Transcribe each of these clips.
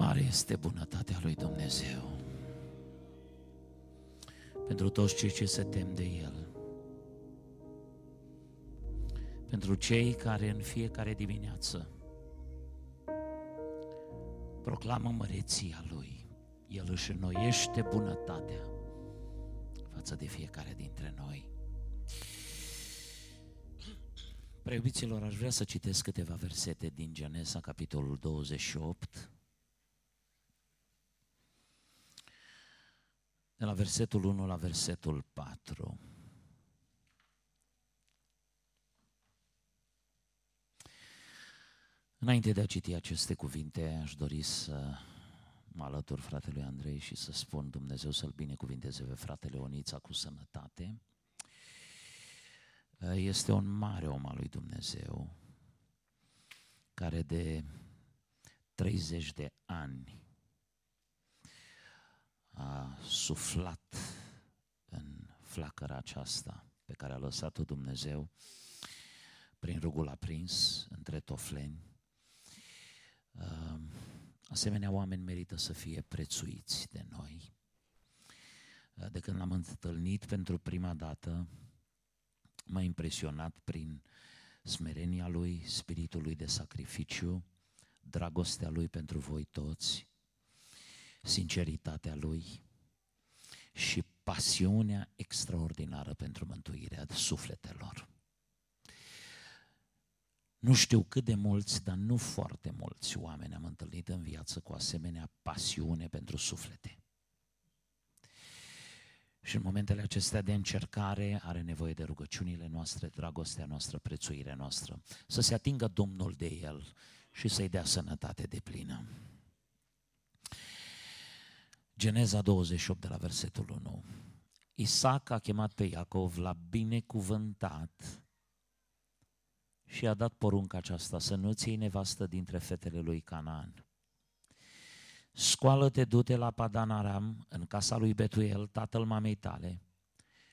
Mare este bunătatea lui Dumnezeu pentru toți cei ce se tem de El, pentru cei care în fiecare dimineață proclamă măreția Lui. El își înnoiește bunătatea față de fiecare dintre noi. Preiubiților, aș vrea să citesc câteva versete din Genesa, capitolul 28, de la versetul 1 la versetul 4. Înainte de a citi aceste cuvinte, aș dori să mă alătur fratelui Andrei și să spun Dumnezeu să-l binecuvinteze pe fratele Onița cu sănătate. Este un mare om al lui Dumnezeu, care de 30 de ani a suflat în flacăra aceasta pe care a lăsat-o Dumnezeu prin rugul aprins între tofleni. Asemenea oameni merită să fie prețuiți de noi. De când l-am întâlnit pentru prima dată, m-a impresionat prin smerenia lui, spiritul lui de sacrificiu, dragostea lui pentru voi toți, sinceritatea lui și pasiunea extraordinară pentru mântuirea sufletelor. Nu știu cât de mulți, dar nu foarte mulți oameni am întâlnit în viață cu asemenea pasiune pentru suflete. Și în momentele acestea de încercare are nevoie de rugăciunile noastre, dragostea noastră, prețuirea noastră, să se atingă Domnul de el și să-i dea sănătate de plină. Geneza 28 de la versetul 1. Isaac a chemat pe Iacov la binecuvântat și a dat porunca aceasta să nu-ți iei nevastă dintre fetele lui Canaan. Scoală-te, du-te la Padan Aram, în casa lui Betuel, tatăl mamei tale,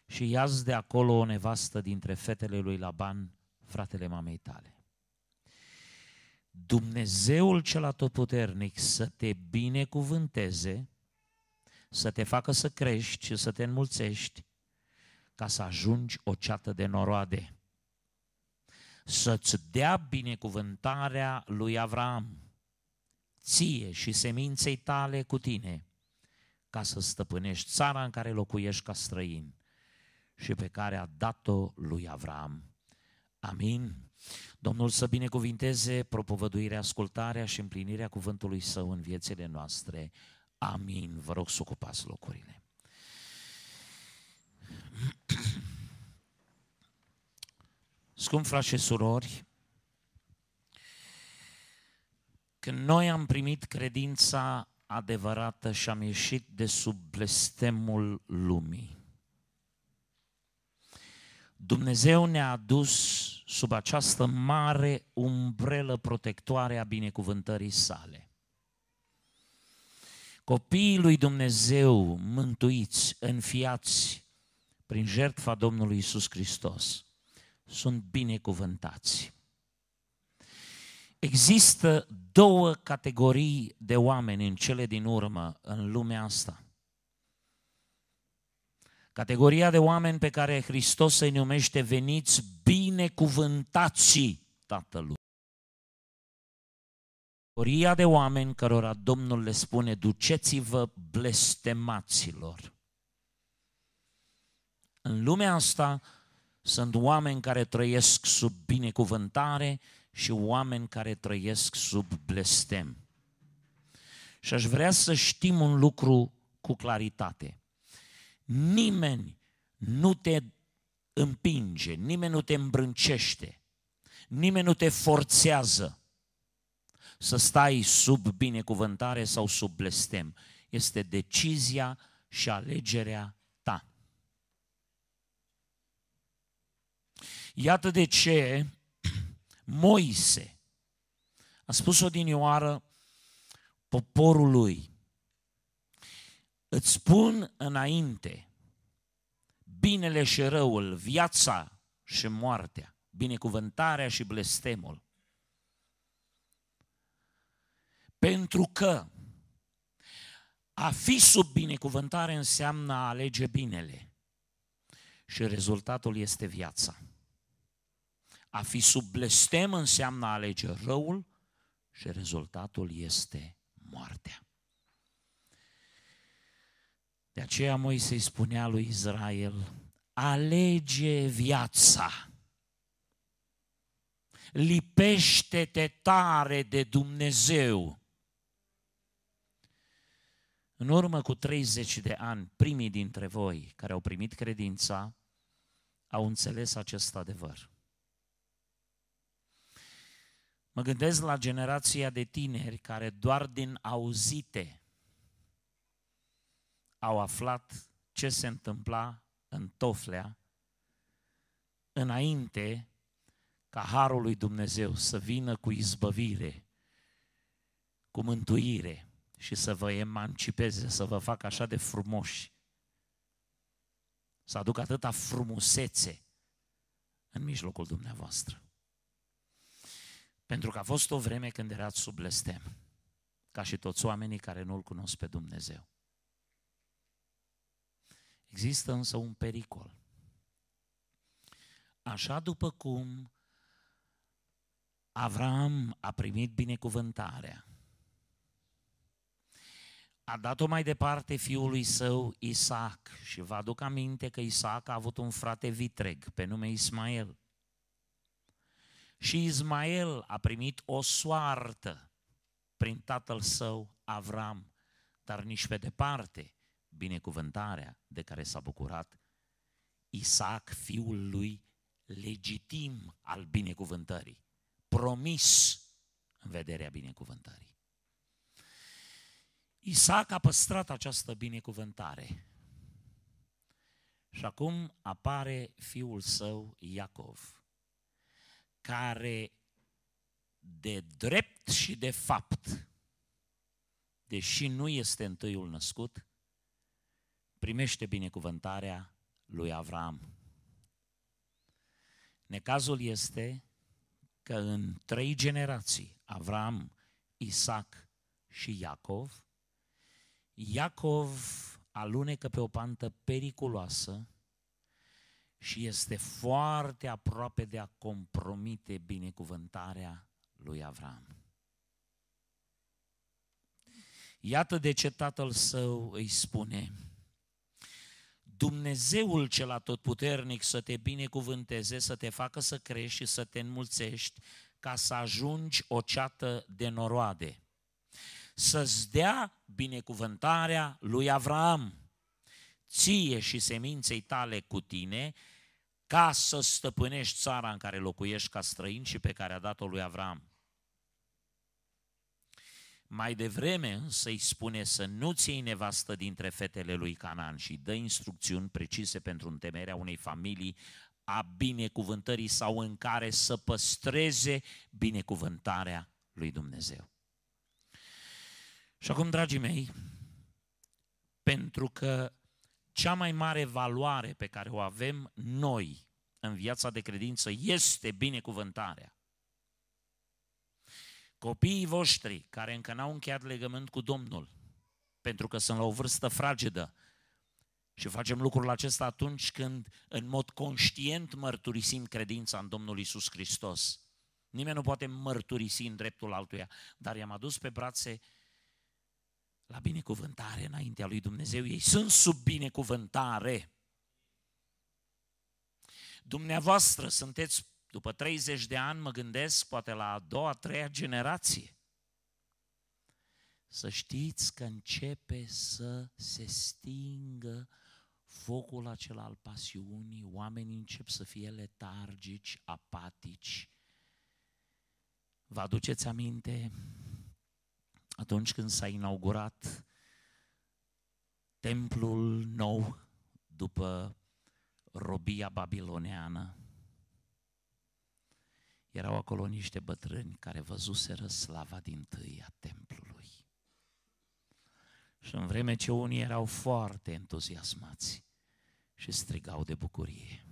și ia de acolo o nevastă dintre fetele lui Laban, fratele mamei tale. Dumnezeul cel atotputernic să te binecuvânteze, să te facă să crești și să te înmulțești, ca să ajungi o ceată de noroade. Să-ți dea binecuvântarea lui Avram, ție și seminței tale cu tine, ca să stăpânești țara în care locuiești ca străin și pe care a dat-o lui Avram. Amin. Domnul să binecuvinteze propovăduirea, ascultarea și împlinirea cuvântului său în viețile noastre. Amin. Vă rog să ocupați locurile. Scump frați și surori, când noi am primit credința adevărată și am ieșit de sub blestemul lumii, Dumnezeu ne-a adus sub această mare umbrelă protectoare a binecuvântării sale. Copiii lui Dumnezeu mântuiți, înfiați prin jertfa Domnului Isus Hristos, sunt binecuvântați. Există două categorii de oameni în cele din urmă în lumea asta. Categoria de oameni pe care Hristos îi numește veniți binecuvântații Tatălui. Categoria de oameni cărora Domnul le spune, duceți-vă blestemaților. În lumea asta sunt oameni care trăiesc sub binecuvântare și oameni care trăiesc sub blestem. Și aș vrea să știm un lucru cu claritate. Nimeni nu te împinge, nimeni nu te îmbrâncește, nimeni nu te forțează să stai sub binecuvântare sau sub blestem. Este decizia și alegerea ta. Iată de ce Moise a spus o dinioară poporului, îți spun înainte binele și răul, viața și moartea, binecuvântarea și blestemul. Pentru că A fi sub binecuvântare înseamnă a alege binele și rezultatul este viața. A fi sub blestem înseamnă a alege răul și rezultatul este moartea. De aceea Moise îi spunea lui Israel, alege viața, lipește-te tare de Dumnezeu. În urmă cu 30 de ani, primii dintre voi care au primit credința, au înțeles acest adevăr. Mă gândesc la generația de tineri care doar din auzite au aflat ce se întâmpla în Toflea înainte ca Harul lui Dumnezeu să vină cu izbăvire, cu mântuire și să vă emancipeze, să vă facă așa de frumoși, să aducă atâta frumusețe în mijlocul dumneavoastră. Pentru că a fost o vreme când erați sub blestem, ca și toți oamenii care nu-L cunosc pe Dumnezeu. Există însă un pericol. Așa după cum Avram a primit binecuvântarea, a dat-o mai departe fiului său Isaac și vă aduc aminte că Isaac a avut un frate vitreg pe nume Ismael. Și Ismael a primit o soartă prin tatăl său Avram, dar nici pe departe binecuvântarea de care s-a bucurat Isaac, fiul lui legitim al binecuvântării, promis în vederea binecuvântării. Isaac a păstrat această binecuvântare. Și acum apare fiul său Iacov, care de drept și de fapt, deși nu este întâiul născut, primește binecuvântarea lui Avram. Necazul este că în trei generații, Avram, Isaac și Iacov, Iacov alunecă pe o pantă periculoasă și este foarte aproape de a compromite binecuvântarea lui Avram. Iată de ce tatăl său îi spune, Dumnezeul cel atotputernic să te binecuvânteze, să te facă să crești și să te înmulțești, ca să ajungi o ceată de noroade. Să-ți dea binecuvântarea lui Avram, ție și seminței tale cu tine, ca să stăpânești țara în care locuiești ca străin și pe care a dat-o lui Avram. Mai devreme însă îi spune să nu-ți iei nevastă dintre fetele lui Canaan și dă instrucțiuni precise pentru întemerea unei familii a binecuvântării sau în care să păstreze binecuvântarea lui Dumnezeu. Și acum, dragii mei, pentru că cea mai mare valoare pe care o avem noi în viața de credință este binecuvântarea. Copiii voștri care încă n-au încheiat legământ cu Domnul, pentru că sunt la o vârstă fragedă, și facem lucrul acesta atunci când în mod conștient mărturisim credința în Domnul Isus Hristos. Nimeni nu poate mărturisi în dreptul altuia, dar i-am adus pe brațe la binecuvântare înaintea lui Dumnezeu. Ei sunt sub binecuvântare. Dumneavoastră sunteți după 30 de ani mă gândesc poate la a doua, a treia generație. Să știți că începe să se stingă focul acela al pasiunii, oamenii încep să fie letargici, apatici. Vă aduceți aminte atunci când s-a inaugurat templul nou după robia babiloneană? erau acolo niște bătrâni care văzuseră slava din tâi a templului. Și în vreme ce unii erau foarte entuziasmați și strigau de bucurie,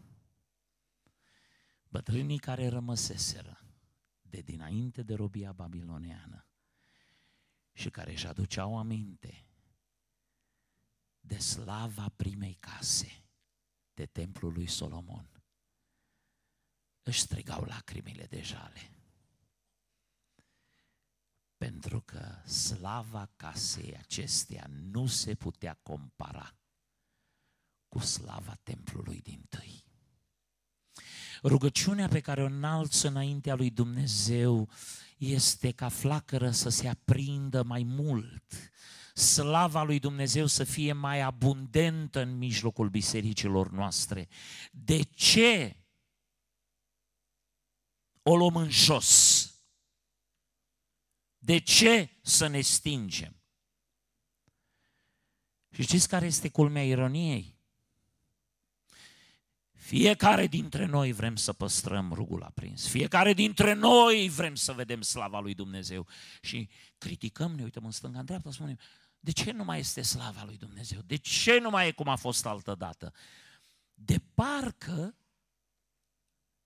bătrânii care rămăseseră de dinainte de robia babiloneană și care își aduceau aminte de slava primei case, de templul lui Solomon, își strigau lacrimile de jale. Pentru că slava casei acesteia nu se putea compara cu slava templului din tâi. Rugăciunea pe care o înalță înaintea lui Dumnezeu este ca flacără să se aprindă mai mult, slava lui Dumnezeu să fie mai abundentă în mijlocul bisericilor noastre. De ce o luăm în jos? De ce să ne stingem? Și știți care este culmea ironiei? Fiecare dintre noi vrem să păstrăm rugul aprins. Fiecare dintre noi vrem să vedem slava lui Dumnezeu. Și criticăm, ne uităm în stânga, în dreapta, spunem, de ce nu mai este slava lui Dumnezeu? De ce nu mai e cum a fost altă dată? De parcă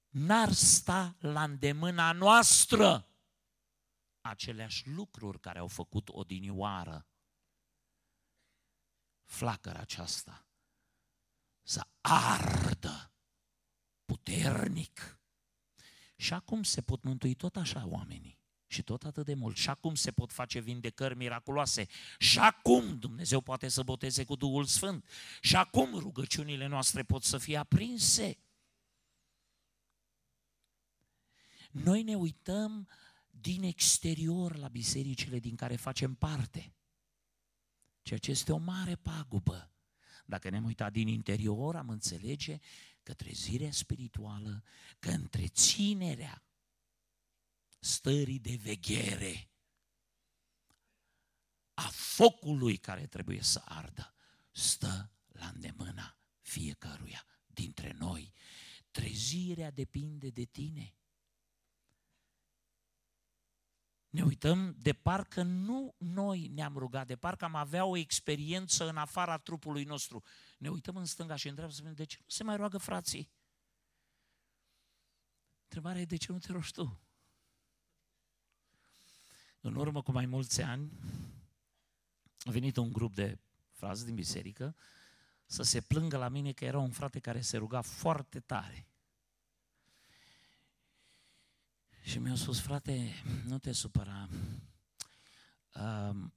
n-ar sta la îndemâna noastră aceleași lucruri care au făcut odinioară flacăra aceasta să ardă puternic. Și acum se pot mântui tot așa oamenii. Și tot atât de mult. Și acum se pot face vindecări miraculoase. Și acum Dumnezeu poate să boteze cu Duhul Sfânt. Și acum rugăciunile noastre pot să fie aprinse. Noi ne uităm din exterior la bisericile din care facem parte. Ceea ce este o mare pagubă. Dacă ne-am uitat din interior, am înțelege că trezirea spirituală, că întreținerea stării de veghere a focului care trebuie să ardă, stă la îndemâna fiecăruia dintre noi. Trezirea depinde de tine. Ne uităm de parcă nu noi ne-am rugat, de parcă am avea o experiență în afara trupului nostru. Ne uităm în stânga și în dreapta să vedem de ce nu se mai roagă frații. Întrebarea e de ce nu te rogi tu? În urmă cu mai mulți ani a venit un grup de frați din biserică să se plângă la mine că era un frate care se ruga foarte tare. Și mi-a spus, frate, nu te supăra. Uh,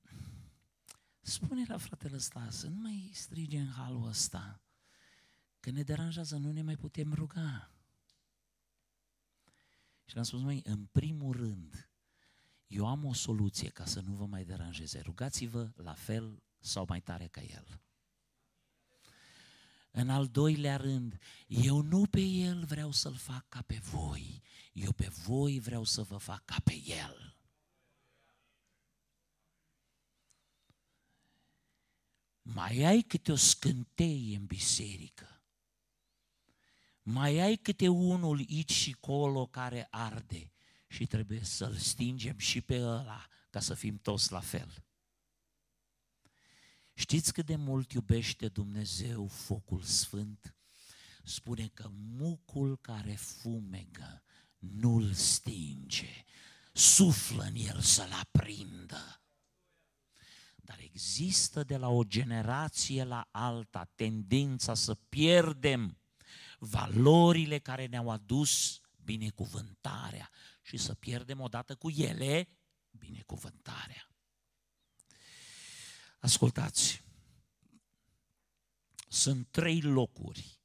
spune la fratele ăsta să nu mai strige în halul ăsta, că ne deranjează, nu ne mai putem ruga. Și le-am spus, măi, în primul rând, eu am o soluție ca să nu vă mai deranjeze. Rugați-vă la fel sau mai tare ca el. În al doilea rând, eu nu pe el vreau să-l fac ca pe voi, eu pe voi vreau să vă fac ca pe el. Mai ai câte o scânteie în biserică, mai ai câte unul aici și colo care arde și trebuie să-l stingem și pe ăla ca să fim toți la fel. Știți cât de mult iubește Dumnezeu focul sfânt? Spune că mucul care fumegă nu-l stinge, suflă în el să-l aprindă. Dar există de la o generație la alta tendința să pierdem valorile care ne-au adus binecuvântarea și să pierdem odată cu ele binecuvântarea. Ascultați, sunt trei locuri.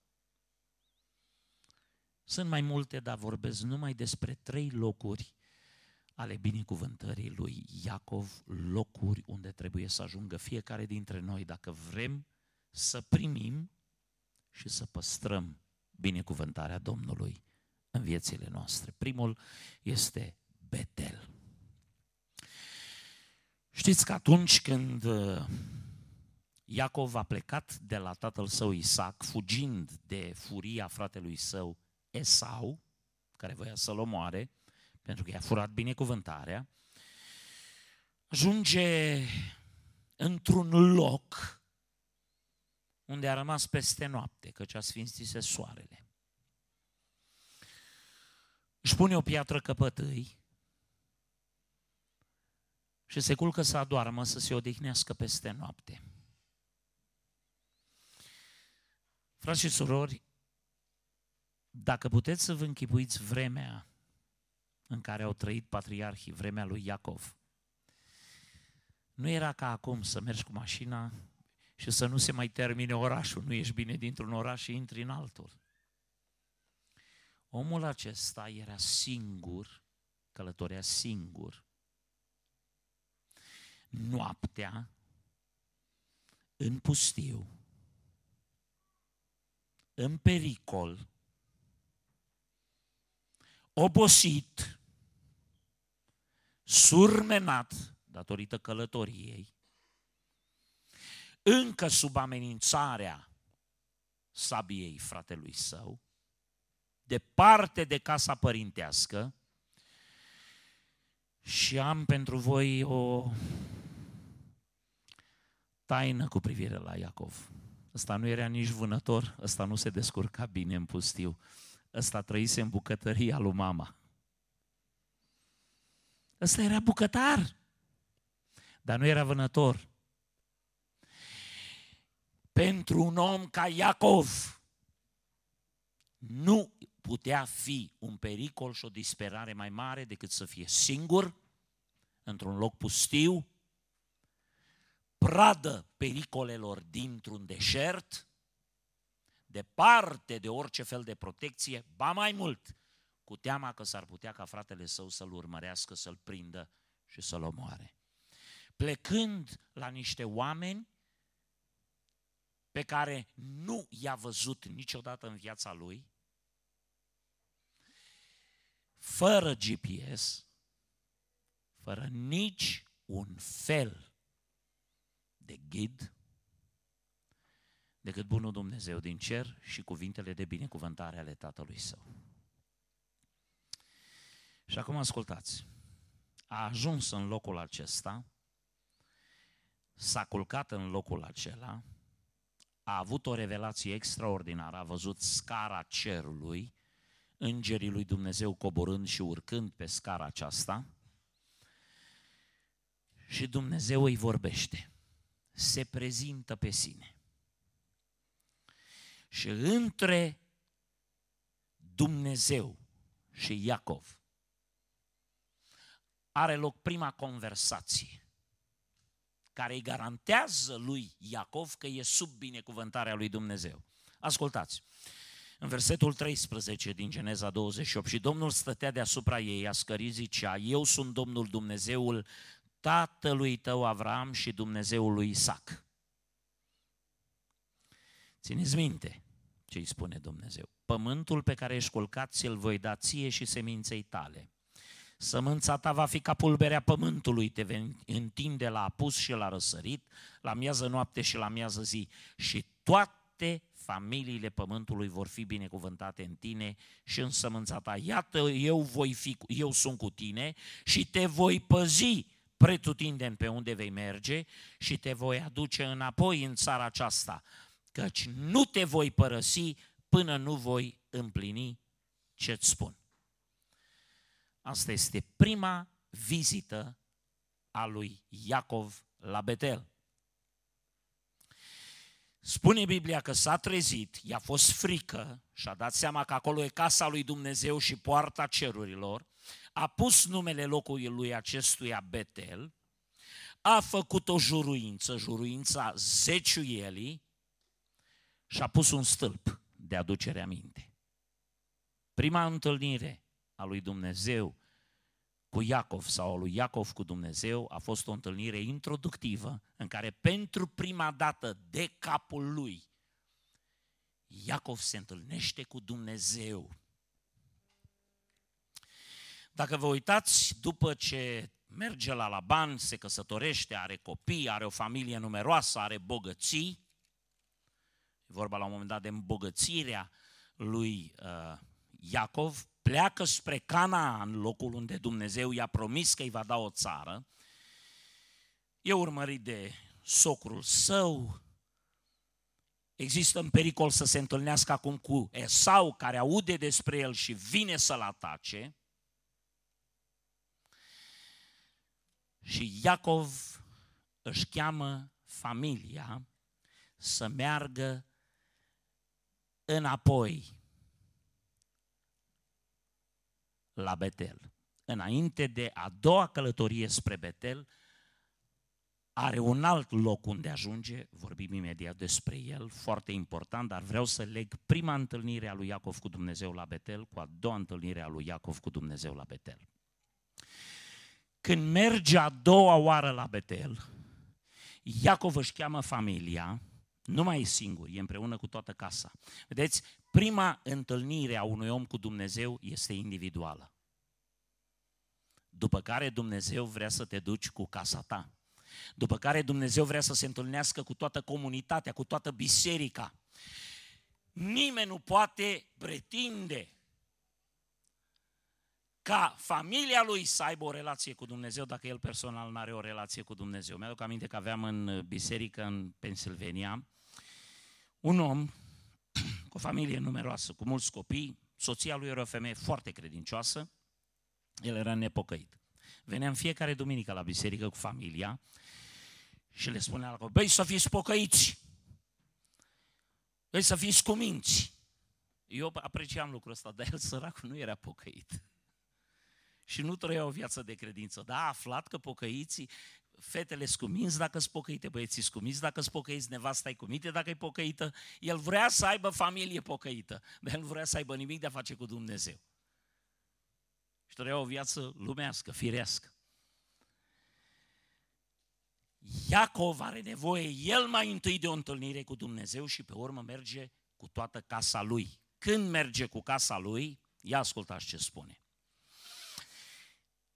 Sunt mai multe, dar vorbesc numai despre trei locuri ale binecuvântării lui Iacov, locuri unde trebuie să ajungă fiecare dintre noi dacă vrem să primim și să păstrăm binecuvântarea Domnului în viețile noastre. Primul este Betel. Știți că atunci când uh, Iacov a plecat de la tatăl său Isaac, fugind de furia fratelui său Esau, care voia să-l omoare, pentru că i-a furat binecuvântarea, ajunge într-un loc unde a rămas peste noapte, căci a sfințise soarele. Își pune o piatră căpătâi și se culcă să adoarmă, să se odihnească peste noapte. Frați și surori, dacă puteți să vă închipuiți vremea în care au trăit patriarhii, vremea lui Iacov, nu era ca acum să mergi cu mașina și să nu se mai termine orașul, nu ești bine dintr-un oraș și intri în altul. Omul acesta era singur, călătorea singur, noaptea, în pustiu, în pericol, obosit, surmenat datorită călătoriei, încă sub amenințarea sabiei fratelui său, departe de casa părintească și am pentru voi o taină cu privire la Iacov. Ăsta nu era nici vânător, ăsta nu se descurca bine în pustiu. Ăsta trăise în bucătăria lui mama. Ăsta era bucătar, dar nu era vânător. Pentru un om ca Iacov, nu putea fi un pericol și o disperare mai mare decât să fie singur, într-un loc pustiu, pradă pericolelor dintr-un deșert, departe de orice fel de protecție, ba mai mult, cu teama că s-ar putea ca fratele său să-l urmărească, să-l prindă și să-l omoare. Plecând la niște oameni pe care nu i-a văzut niciodată în viața lui, fără GPS, fără nici un fel de ghid decât bunul Dumnezeu din cer și cuvintele de binecuvântare ale Tatălui Său. Și acum ascultați. A ajuns în locul acesta, s-a culcat în locul acela, a avut o revelație extraordinară, a văzut scara cerului, îngerii lui Dumnezeu coborând și urcând pe scara aceasta și Dumnezeu îi vorbește se prezintă pe sine. Și între Dumnezeu și Iacov are loc prima conversație care îi garantează lui Iacov că e sub binecuvântarea lui Dumnezeu. Ascultați, în versetul 13 din Geneza 28, și Domnul stătea deasupra ei, a scării zicea, eu sunt Domnul Dumnezeul tatălui tău Avram și Dumnezeul lui Isaac. Țineți minte ce îi spune Dumnezeu. Pământul pe care ești culcat ți-l voi da ție și seminței tale. Sămânța ta va fi ca pulberea pământului, te vei întinde la apus și la răsărit, la miază noapte și la miază zi. Și toate familiile pământului vor fi binecuvântate în tine și în sămânța ta. Iată, eu, voi fi, eu sunt cu tine și te voi păzi pretutindem pe unde vei merge și te voi aduce înapoi în țara aceasta, căci nu te voi părăsi până nu voi împlini ce-ți spun. Asta este prima vizită a lui Iacov la Betel. Spune Biblia că s-a trezit, i-a fost frică și a dat seama că acolo e casa lui Dumnezeu și poarta cerurilor a pus numele locului lui acestuia Betel, a făcut o juruință, juruința zeciuielii, și a pus un stâlp de aducere aminte. Prima întâlnire a lui Dumnezeu cu Iacov sau a lui Iacov cu Dumnezeu a fost o întâlnire introductivă în care pentru prima dată de capul lui Iacov se întâlnește cu Dumnezeu dacă vă uitați, după ce merge la Laban, se căsătorește, are copii, are o familie numeroasă, are bogății, e vorba la un moment dat de îmbogățirea lui uh, Iacov, pleacă spre Cana, în locul unde Dumnezeu i-a promis că îi va da o țară, e urmărit de socrul său, există în pericol să se întâlnească acum cu Esau, care aude despre el și vine să-l atace, Și Iacov își cheamă familia să meargă înapoi la Betel. Înainte de a doua călătorie spre Betel, are un alt loc unde ajunge, vorbim imediat despre el, foarte important, dar vreau să leg prima întâlnire a lui Iacov cu Dumnezeu la Betel cu a doua întâlnire a lui Iacov cu Dumnezeu la Betel. Când merge a doua oară la Betel, Iacov își cheamă familia, nu mai e singur, e împreună cu toată casa. Vedeți, prima întâlnire a unui om cu Dumnezeu este individuală. După care Dumnezeu vrea să te duci cu casa ta. După care Dumnezeu vrea să se întâlnească cu toată comunitatea, cu toată biserica. Nimeni nu poate pretinde ca familia lui să aibă o relație cu Dumnezeu dacă el personal nu are o relație cu Dumnezeu. Mi-aduc aminte că aveam în biserică în Pennsylvania un om cu o familie numeroasă, cu mulți copii, soția lui era o femeie foarte credincioasă, el era nepocăit. Venea în fiecare duminică la biserică cu familia și le spunea la copii, băi, să fiți pocăiți, băi, să fiți cuminți. Eu apreciam lucrul ăsta, dar el săracul nu era pocăit. Și nu trăia o viață de credință. Da, a aflat că pocăiții, fetele scuminți dacă sunt pocăite, băieții scuminți dacă sunt pocăiți, nevasta e cumite dacă e pocăită. El vrea să aibă familie pocăită, dar el nu vrea să aibă nimic de a face cu Dumnezeu. Și trăia o viață lumească, firească. Iacov are nevoie el mai întâi de o întâlnire cu Dumnezeu și pe urmă merge cu toată casa lui. Când merge cu casa lui, ia ascultați ce spune.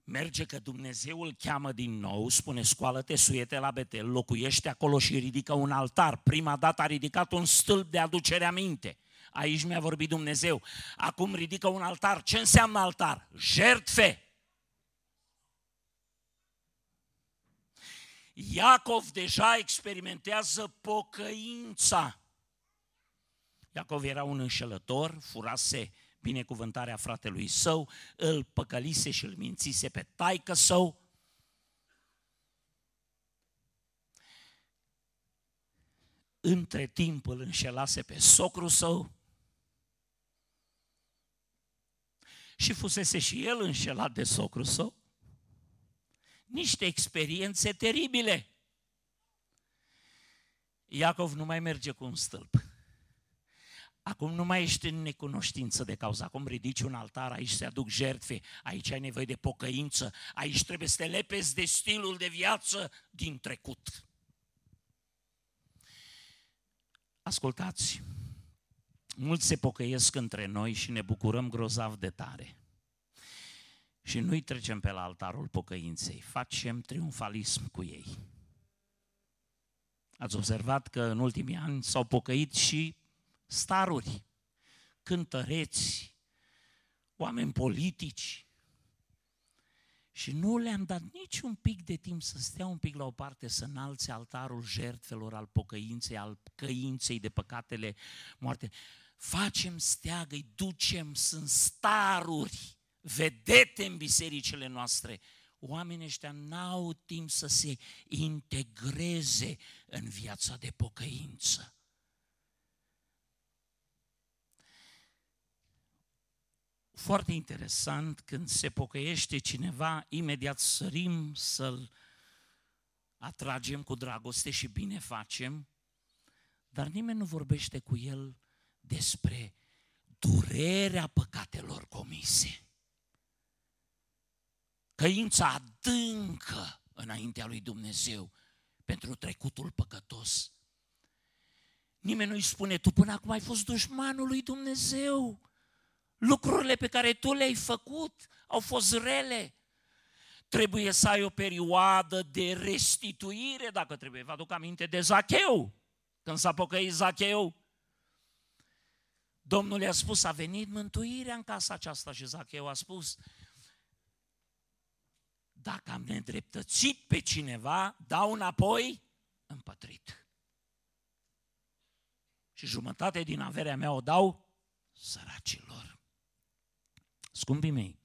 Merge că Dumnezeu îl cheamă din nou, spune scoală-te, suiete la Betel, locuiește acolo și ridică un altar. Prima dată a ridicat un stâlp de aducere aminte. Aici mi-a vorbit Dumnezeu. Acum ridică un altar. Ce înseamnă altar? Jertfe. Iacov deja experimentează pocăința. Iacov era un înșelător, furase binecuvântarea fratelui său, îl păcălise și îl mințise pe taică său. Între timp îl înșelase pe socru său și fusese și el înșelat de socru său niște experiențe teribile. Iacov nu mai merge cu un stâlp. Acum nu mai ești în necunoștință de cauză. Acum ridici un altar, aici se aduc jertfe, aici ai nevoie de pocăință, aici trebuie să te lepezi de stilul de viață din trecut. Ascultați, mulți se pocăiesc între noi și ne bucurăm grozav de tare și nu-i trecem pe la altarul pocăinței, facem triumfalism cu ei. Ați observat că în ultimii ani s-au pocăit și staruri, cântăreți, oameni politici, și nu le-am dat nici un pic de timp să stea un pic la o parte, să înalțe altarul jertfelor, al pocăinței, al căinței de păcatele moarte. Facem steagă, îi ducem, sunt staruri vedete în bisericile noastre, oamenii ăștia n-au timp să se integreze în viața de pocăință. Foarte interesant, când se pocăiește cineva, imediat sărim să-l atragem cu dragoste și bine facem, dar nimeni nu vorbește cu el despre durerea păcatelor comise căința adâncă înaintea lui Dumnezeu pentru trecutul păcătos. Nimeni nu-i spune, tu până acum ai fost dușmanul lui Dumnezeu. Lucrurile pe care tu le-ai făcut au fost rele. Trebuie să ai o perioadă de restituire, dacă trebuie. Vă aduc aminte de Zacheu. Când s-a pocăit Zacheu, Domnul i-a spus, a venit mântuirea în casa aceasta și Zacheu a spus, dacă am nedreptățit pe cineva, dau înapoi împătrit. Și jumătate din averea mea o dau săracilor. Scumpii mei,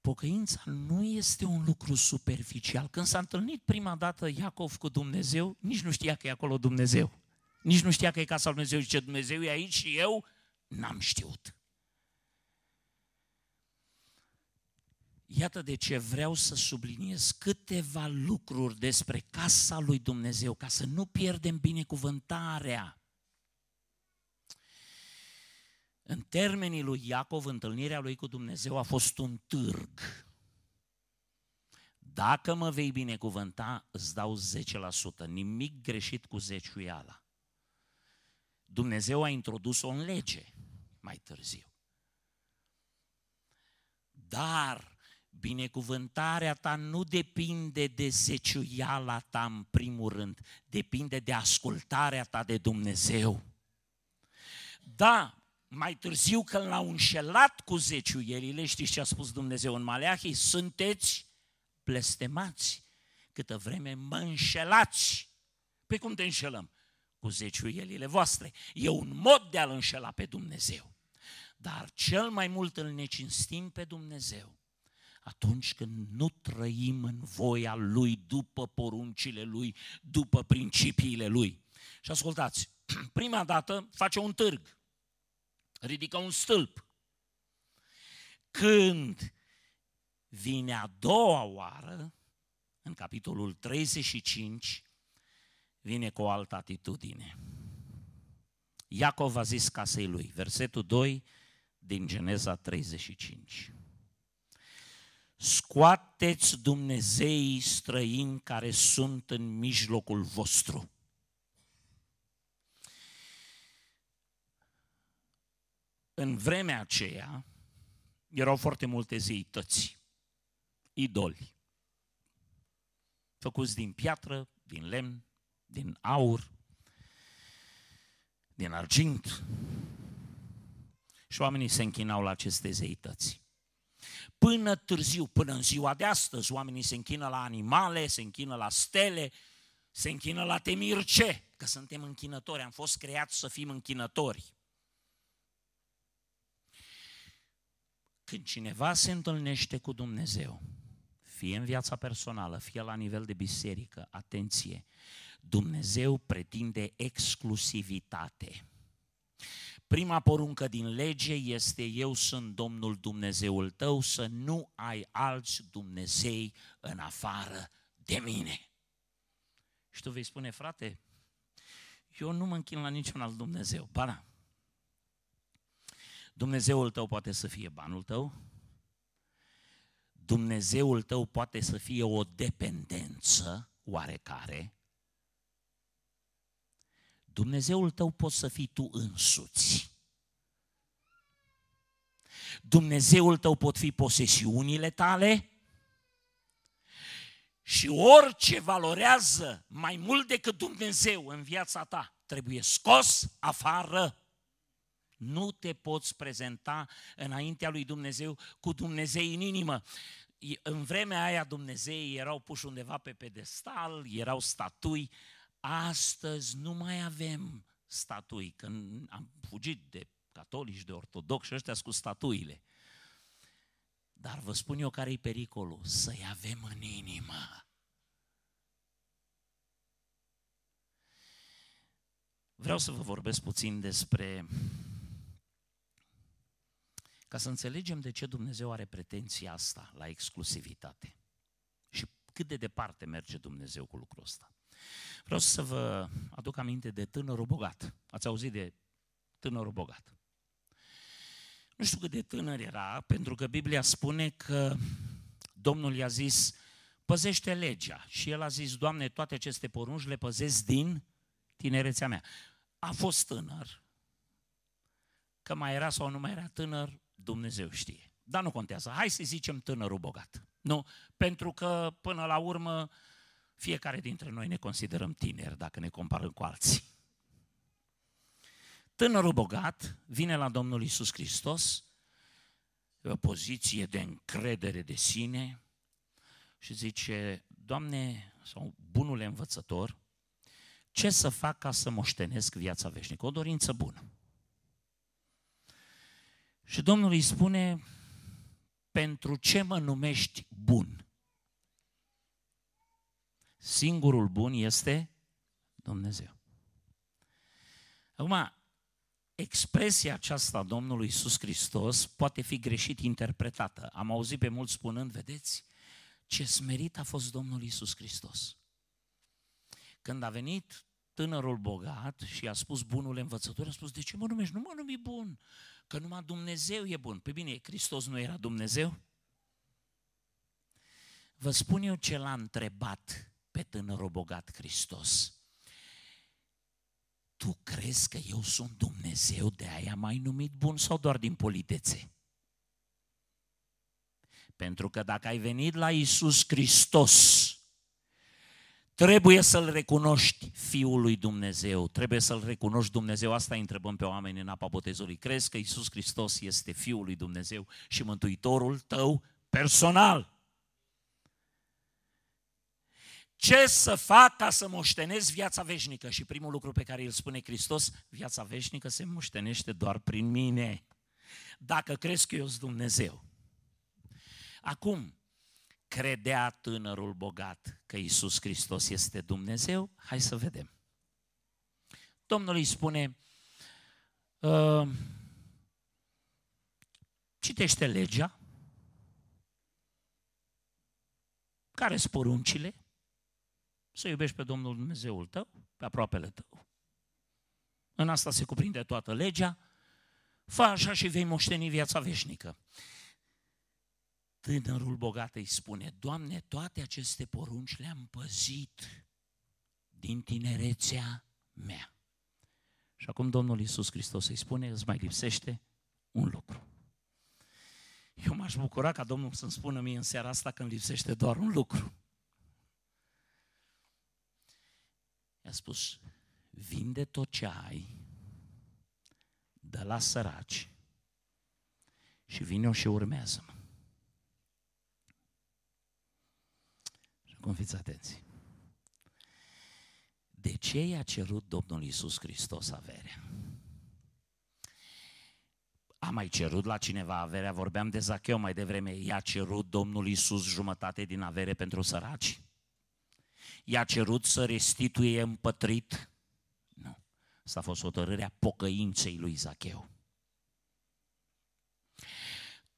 pocăința nu este un lucru superficial. Când s-a întâlnit prima dată Iacov cu Dumnezeu, nici nu știa că e acolo Dumnezeu. Nici nu știa că e casa lui Dumnezeu. Zice, Dumnezeu e aici și eu n-am știut. Iată de ce vreau să subliniez câteva lucruri despre casa lui Dumnezeu, ca să nu pierdem binecuvântarea. În termenii lui Iacov, întâlnirea lui cu Dumnezeu a fost un târg. Dacă mă vei binecuvânta, îți dau 10%. Nimic greșit cu zeciuiala. Dumnezeu a introdus-o în lege mai târziu. Dar binecuvântarea ta nu depinde de zeciuiala ta în primul rând, depinde de ascultarea ta de Dumnezeu. Da, mai târziu când l-au înșelat cu zeciuielile, știți ce a spus Dumnezeu în Maleahii? Sunteți blestemați câtă vreme mă înșelați. Pe cum te înșelăm? Cu zeciuielile voastre. E un mod de a-L înșela pe Dumnezeu. Dar cel mai mult îl necinstim pe Dumnezeu atunci când nu trăim în voia Lui, după poruncile Lui, după principiile Lui. Și ascultați, prima dată face un târg, ridică un stâlp. Când vine a doua oară, în capitolul 35, vine cu o altă atitudine. Iacov a zis casei lui, versetul 2 din Geneza 35 scoateți Dumnezeii străini care sunt în mijlocul vostru. În vremea aceea erau foarte multe zeități, idoli, făcuți din piatră, din lemn, din aur, din argint. Și oamenii se închinau la aceste zeități. Până târziu, până în ziua de astăzi, oamenii se închină la animale, se închină la stele, se închină la temirce, că suntem închinători, am fost creați să fim închinători. Când cineva se întâlnește cu Dumnezeu, fie în viața personală, fie la nivel de biserică, atenție, Dumnezeu pretinde exclusivitate. Prima poruncă din lege este eu sunt Domnul Dumnezeul tău, să nu ai alți Dumnezei în afară de mine. Și tu vei spune, frate, eu nu mă închin la niciun alt Dumnezeu. Ba Dumnezeul tău poate să fie banul tău, Dumnezeul tău poate să fie o dependență oarecare, Dumnezeul tău poți să fii tu însuți. Dumnezeul tău pot fi posesiunile tale și orice valorează mai mult decât Dumnezeu în viața ta trebuie scos afară. Nu te poți prezenta înaintea lui Dumnezeu cu Dumnezeu în inimă. În vremea aia Dumnezei erau puși undeva pe pedestal, erau statui, Astăzi nu mai avem statui, că am fugit de catolici, de ortodoxi, ăștia cu statuile. Dar vă spun eu care e pericolul, să-i avem în inimă. Vreau să vă vorbesc puțin despre ca să înțelegem de ce Dumnezeu are pretenția asta la exclusivitate și cât de departe merge Dumnezeu cu lucrul ăsta. Vreau să vă aduc aminte de tânărul bogat. Ați auzit de tânărul bogat. Nu știu cât de tânăr era, pentru că Biblia spune că Domnul i-a zis, păzește legea. Și el a zis, Doamne, toate aceste porunci le păzesc din tinerețea mea. A fost tânăr, că mai era sau nu mai era tânăr, Dumnezeu știe. Dar nu contează. Hai să zicem tânărul bogat. Nu, pentru că până la urmă fiecare dintre noi ne considerăm tineri dacă ne comparăm cu alții. Tânărul bogat vine la Domnul Isus Hristos, o poziție de încredere de sine și zice, Doamne, sau bunule învățător, ce să fac ca să moștenesc viața veșnică? O dorință bună. Și Domnul îi spune, pentru ce mă numești bun? Singurul bun este Dumnezeu. Acum, expresia aceasta a Domnului Iisus Hristos poate fi greșit interpretată. Am auzit pe mulți spunând, vedeți, ce smerit a fost Domnul Iisus Hristos. Când a venit tânărul bogat și a spus bunul învățător, a spus, de ce mă numești? Nu mă numi bun, că numai Dumnezeu e bun. Pe bine, Hristos nu era Dumnezeu? Vă spun eu ce l-a întrebat pe tânărul bogat Hristos. Tu crezi că eu sunt Dumnezeu, de aia mai numit bun sau doar din politețe? Pentru că dacă ai venit la Isus Hristos, trebuie să-L recunoști Fiul lui Dumnezeu, trebuie să-L recunoști Dumnezeu. Asta îi întrebăm pe oameni în apa botezului. Crezi că Isus Hristos este Fiul lui Dumnezeu și Mântuitorul tău personal? Ce să fac ca să moștenesc viața veșnică? Și primul lucru pe care îl spune Hristos, viața veșnică se moștenește doar prin mine. Dacă crezi că eu sunt Dumnezeu. Acum, credea tânărul bogat că Isus Hristos este Dumnezeu? Hai să vedem. Domnul îi spune, uh, citește legea, care sunt poruncile, să iubești pe Domnul Dumnezeul tău, pe aproapele tău. În asta se cuprinde toată legea, fă așa și vei moșteni viața veșnică. Tânărul bogat îi spune, Doamne, toate aceste porunci le-am păzit din tinerețea mea. Și acum Domnul Iisus Hristos îi spune, îți mai lipsește un lucru. Eu m-aș bucura ca Domnul să-mi spună mie în seara asta când lipsește doar un lucru. I-a spus, vinde tot ce ai, dă la săraci și vine-o și urmează-mă. Acum fiți atenți. De ce i-a cerut Domnul Iisus Hristos averea? A mai cerut la cineva averea, vorbeam de Zacheu mai devreme, i-a cerut Domnul Iisus jumătate din avere pentru săraci? I-a cerut să restituie împătrit? Nu. Asta a fost hotărârea pocăinței lui Zacheu.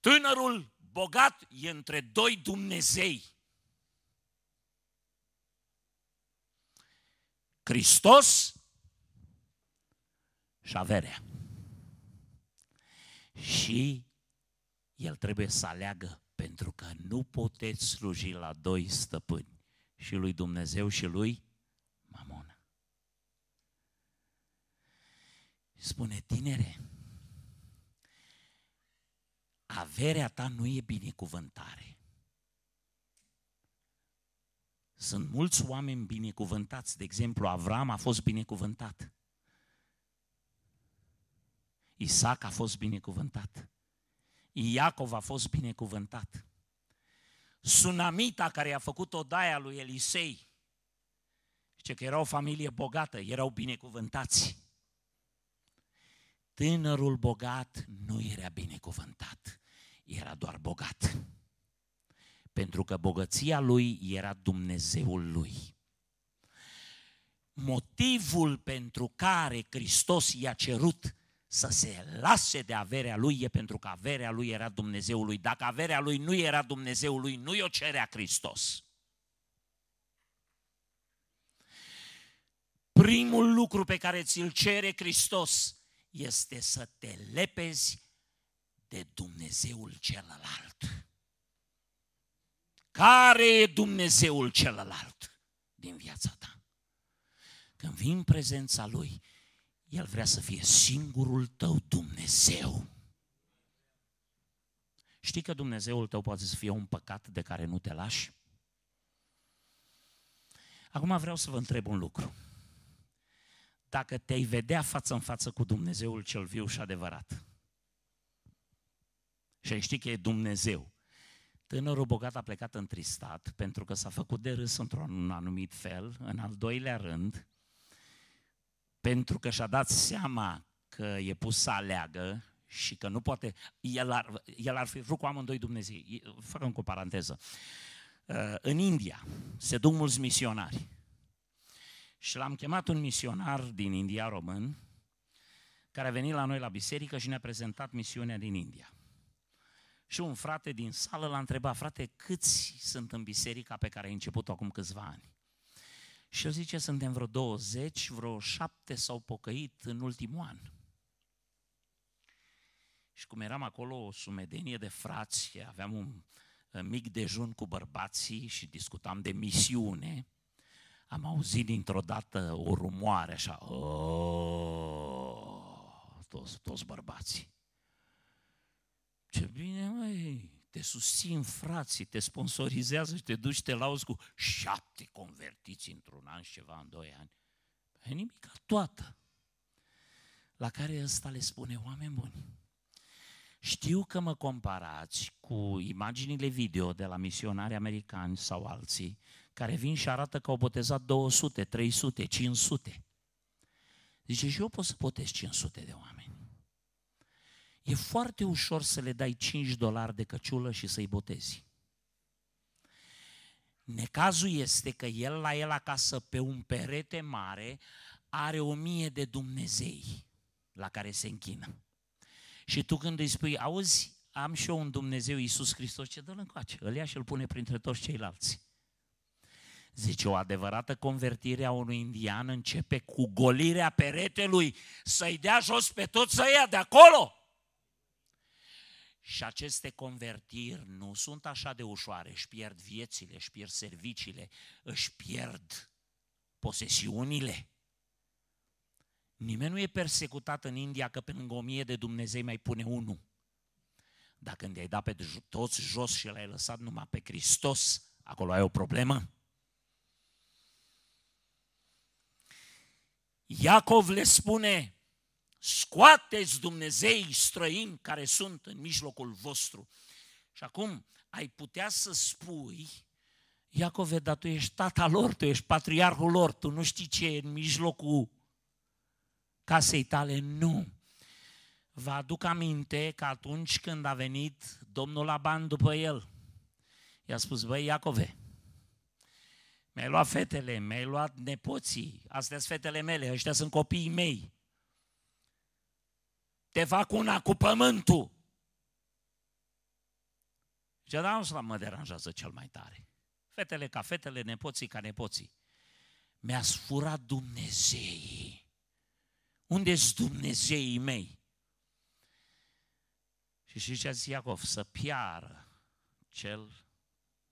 Tânărul bogat e între doi Dumnezei. Hristos și averea. Și el trebuie să aleagă pentru că nu puteți sluji la doi stăpâni, și lui Dumnezeu și lui Mamona. Spune, tinere, averea ta nu e binecuvântare. Sunt mulți oameni binecuvântați. De exemplu, Avram a fost binecuvântat. Isaac a fost binecuvântat. Iacov a fost binecuvântat. Sunamita care a făcut odaia lui Elisei, zice că era o familie bogată, erau binecuvântați. Tânărul bogat nu era binecuvântat, era doar bogat pentru că bogăția lui era Dumnezeul lui. Motivul pentru care Hristos i-a cerut să se lase de averea lui e pentru că averea lui era Dumnezeul lui. Dacă averea lui nu era Dumnezeul lui, nu i-o cerea Hristos. Primul lucru pe care ți-l cere Hristos este să te lepezi de Dumnezeul celălalt. Care e Dumnezeul celălalt din viața ta? Când vii în prezența Lui, El vrea să fie singurul tău Dumnezeu. Știi că Dumnezeul tău poate să fie un păcat de care nu te lași? Acum vreau să vă întreb un lucru. Dacă te-ai vedea față în față cu Dumnezeul cel viu și adevărat, și ai ști că e Dumnezeu, Tânărul bogat a plecat întristat pentru că s-a făcut de râs într-un anumit fel. În al doilea rând, pentru că și-a dat seama că e pus să aleagă și că nu poate, el ar, el ar fi vrut cu amândoi Dumnezei. Fac încă o paranteză. Uh, în India se duc mulți misionari și l-am chemat un misionar din India român care a venit la noi la biserică și ne-a prezentat misiunea din India. Și un frate din sală l-a întrebat, frate, câți sunt în biserica pe care ai început acum câțiva ani? Și eu zice, suntem vreo 20, vreo șapte s-au pocăit în ultimul an. Și cum eram acolo o sumedenie de frați, aveam un mic dejun cu bărbații și discutam de misiune, am auzit dintr-o dată o rumoare așa, oh, toți, toți bărbații. Ce bine, măi, te susțin frații, te sponsorizează și te duci, te lauzi cu șapte convertiți într-un an și ceva, în doi ani. E nimic toată. La care ăsta le spune, oameni buni, știu că mă comparați cu imaginile video de la misionari americani sau alții, care vin și arată că au botezat 200, 300, 500. Zice, și eu pot să botez 500 de oameni. E foarte ușor să le dai 5 dolari de căciulă și să-i botezi. Necazul este că el la el acasă, pe un perete mare, are o mie de Dumnezei la care se închină. Și tu când îi spui, auzi, am și eu un Dumnezeu, Iisus Hristos, ce dă-l încoace, îl ia și îl pune printre toți ceilalți. Zice, o adevărată convertire a unui indian începe cu golirea peretelui, să-i dea jos pe toți să ia de acolo. Și aceste convertiri nu sunt așa de ușoare, își pierd viețile, își pierd serviciile, își pierd posesiunile. Nimeni nu e persecutat în India că pe lângă o mie de Dumnezei mai pune unul. Dacă când i-ai dat pe toți jos și l-ai lăsat numai pe Hristos, acolo ai o problemă. Iacov le spune, scoateți Dumnezei străini care sunt în mijlocul vostru. Și acum ai putea să spui, Iacove, dar tu ești tata lor, tu ești patriarhul lor, tu nu știi ce e în mijlocul casei tale. Nu. Vă aduc aminte că atunci când a venit domnul Laban după el, i-a spus, băi Iacove, mi-ai luat fetele, mi-ai luat nepoții, astea sunt fetele mele, ăștia sunt copiii mei. Te fac una cu pământul. Și da, nu mă deranjează cel mai tare. Fetele ca fetele, nepoții ca nepoții. Mi-a sfurat Dumnezeii. unde sunt Dumnezeii mei? Și știți ce a zis Iacov? Să piară cel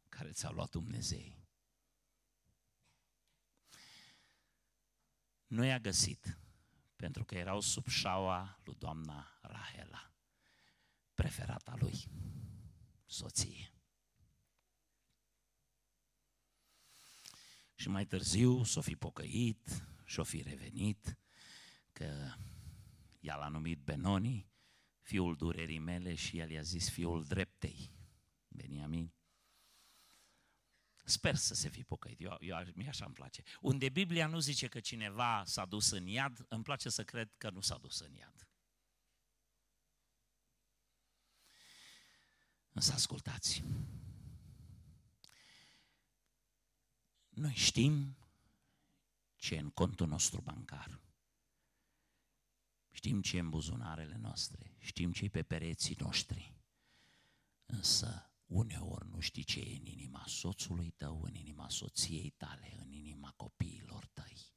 care ți-a luat Dumnezei. nu i-a găsit, pentru că erau sub șaua lui doamna Rahela, preferata lui, soție. Și mai târziu s-o fi pocăit și-o fi revenit că ea l-a numit Benoni, fiul durerii mele și el i-a zis fiul dreptei, Beniamin. Sper să se fi pocăit, eu, eu, mie așa îmi place. Unde Biblia nu zice că cineva s-a dus în iad, îmi place să cred că nu s-a dus în iad. Însă ascultați, noi știm ce e în contul nostru bancar. Știm ce e în buzunarele noastre, știm ce e pe pereții noștri. Însă Uneori nu știi ce e în inima soțului tău, în inima soției tale, în inima copiilor tăi.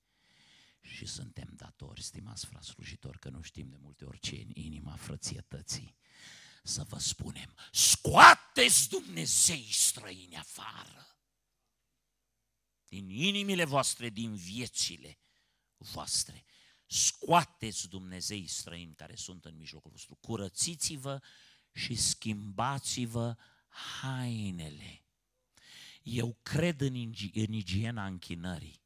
Și suntem datori, stimați frați slujitori, că nu știm de multe ori ce e în inima frățietății. Să vă spunem, scoateți Dumnezei străini afară din inimile voastre, din viețile voastre. Scoateți Dumnezei străini care sunt în mijlocul vostru. Curățiți-vă și schimbați-vă hainele. Eu cred în, în igiena închinării.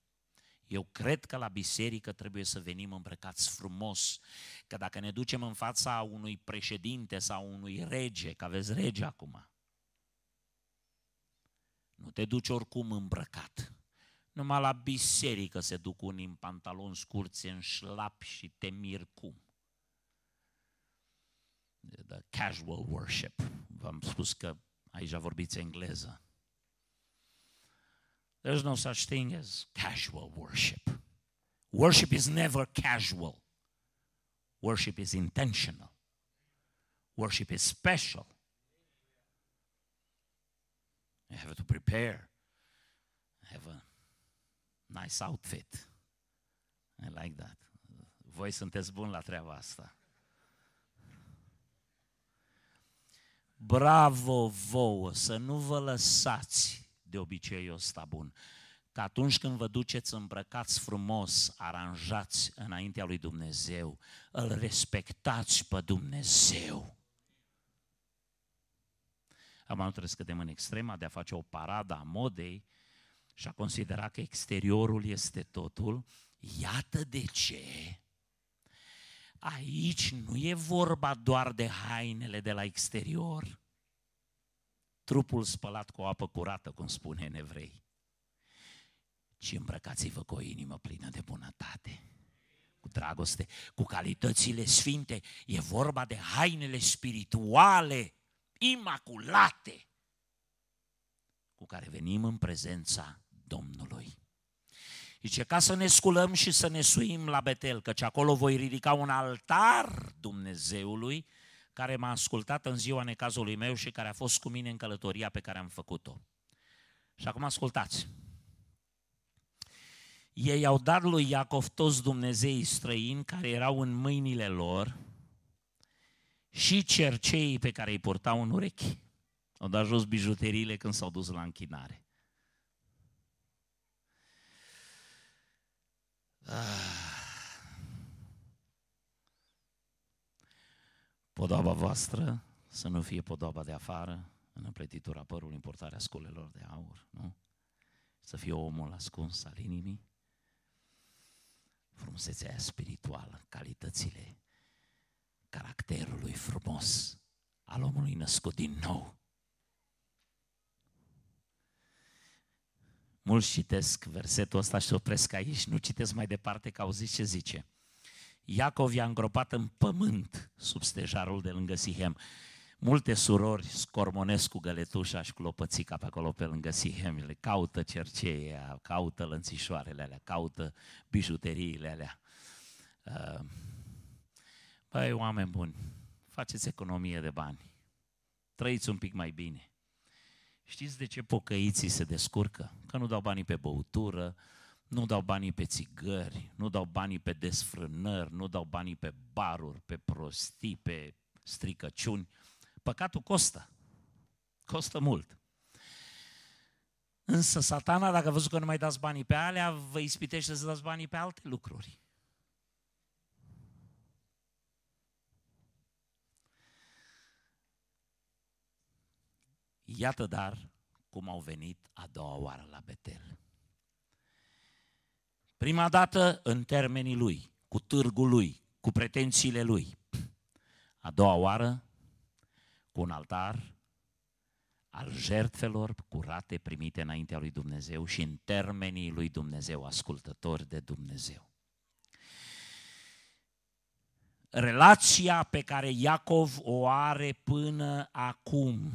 Eu cred că la biserică trebuie să venim îmbrăcați frumos, că dacă ne ducem în fața unui președinte sau unui rege, că aveți rege acum, nu te duci oricum îmbrăcat. Numai la biserică se duc unii în pantaloni scurți, în șlap și te mir cum. The casual worship. V-am spus că Aici vorbiți engleză. There's no such thing as casual worship. Worship is never casual. Worship is intentional. Worship is special. You have to prepare. Have a nice outfit. I like that. Voi sunteți buni la treaba asta. Bravo vouă, să nu vă lăsați de obiceiul ăsta bun. Că atunci când vă duceți îmbrăcați frumos, aranjați înaintea lui Dumnezeu, îl respectați pe Dumnezeu. Am nu trebuie să cădem în extrema de a face o paradă a modei și a considera că exteriorul este totul. Iată de ce aici nu e vorba doar de hainele de la exterior, trupul spălat cu o apă curată, cum spune în evrei, ci îmbrăcați-vă cu o inimă plină de bunătate, cu dragoste, cu calitățile sfinte. E vorba de hainele spirituale, imaculate, cu care venim în prezența Domnului. Zice, ca să ne sculăm și să ne suim la Betel, căci acolo voi ridica un altar Dumnezeului, care m-a ascultat în ziua necazului meu și care a fost cu mine în călătoria pe care am făcut-o. Și acum ascultați. Ei au dat lui Iacov toți Dumnezeii străini care erau în mâinile lor și cerceii pe care îi purtau în urechi. Au dat jos bijuteriile când s-au dus la închinare. Podoaba voastră să nu fie podoaba de afară, în împletitura părului, în portarea sculelor de aur, nu? Să fie omul ascuns al inimii, frumusețea aia spirituală, calitățile caracterului frumos al omului născut din nou. Mulți citesc versetul ăsta și se opresc aici, nu citesc mai departe că auziți ce zice. Iacov i-a îngropat în pământ sub stejarul de lângă Sihem. Multe surori scormonesc cu găletușa și cu lopățica pe acolo pe lângă Sihem. Le caută cerceia, caută lănțișoarele alea, caută bijuteriile alea. Uh, băi, oameni buni, faceți economie de bani. Trăiți un pic mai bine. Știți de ce pocăiții se descurcă? Că nu dau banii pe băutură, nu dau banii pe țigări, nu dau banii pe desfrânări, nu dau banii pe baruri, pe prostii, pe stricăciuni. Păcatul costă. Costă mult. Însă satana, dacă a văzut că nu mai dați banii pe alea, vă ispitește să dați banii pe alte lucruri. Iată dar cum au venit a doua oară la Betel. Prima dată în termenii lui, cu târgul lui, cu pretențiile lui. A doua oară cu un altar al jertfelor curate primite înaintea lui Dumnezeu și în termenii lui Dumnezeu, ascultători de Dumnezeu. Relația pe care Iacov o are până acum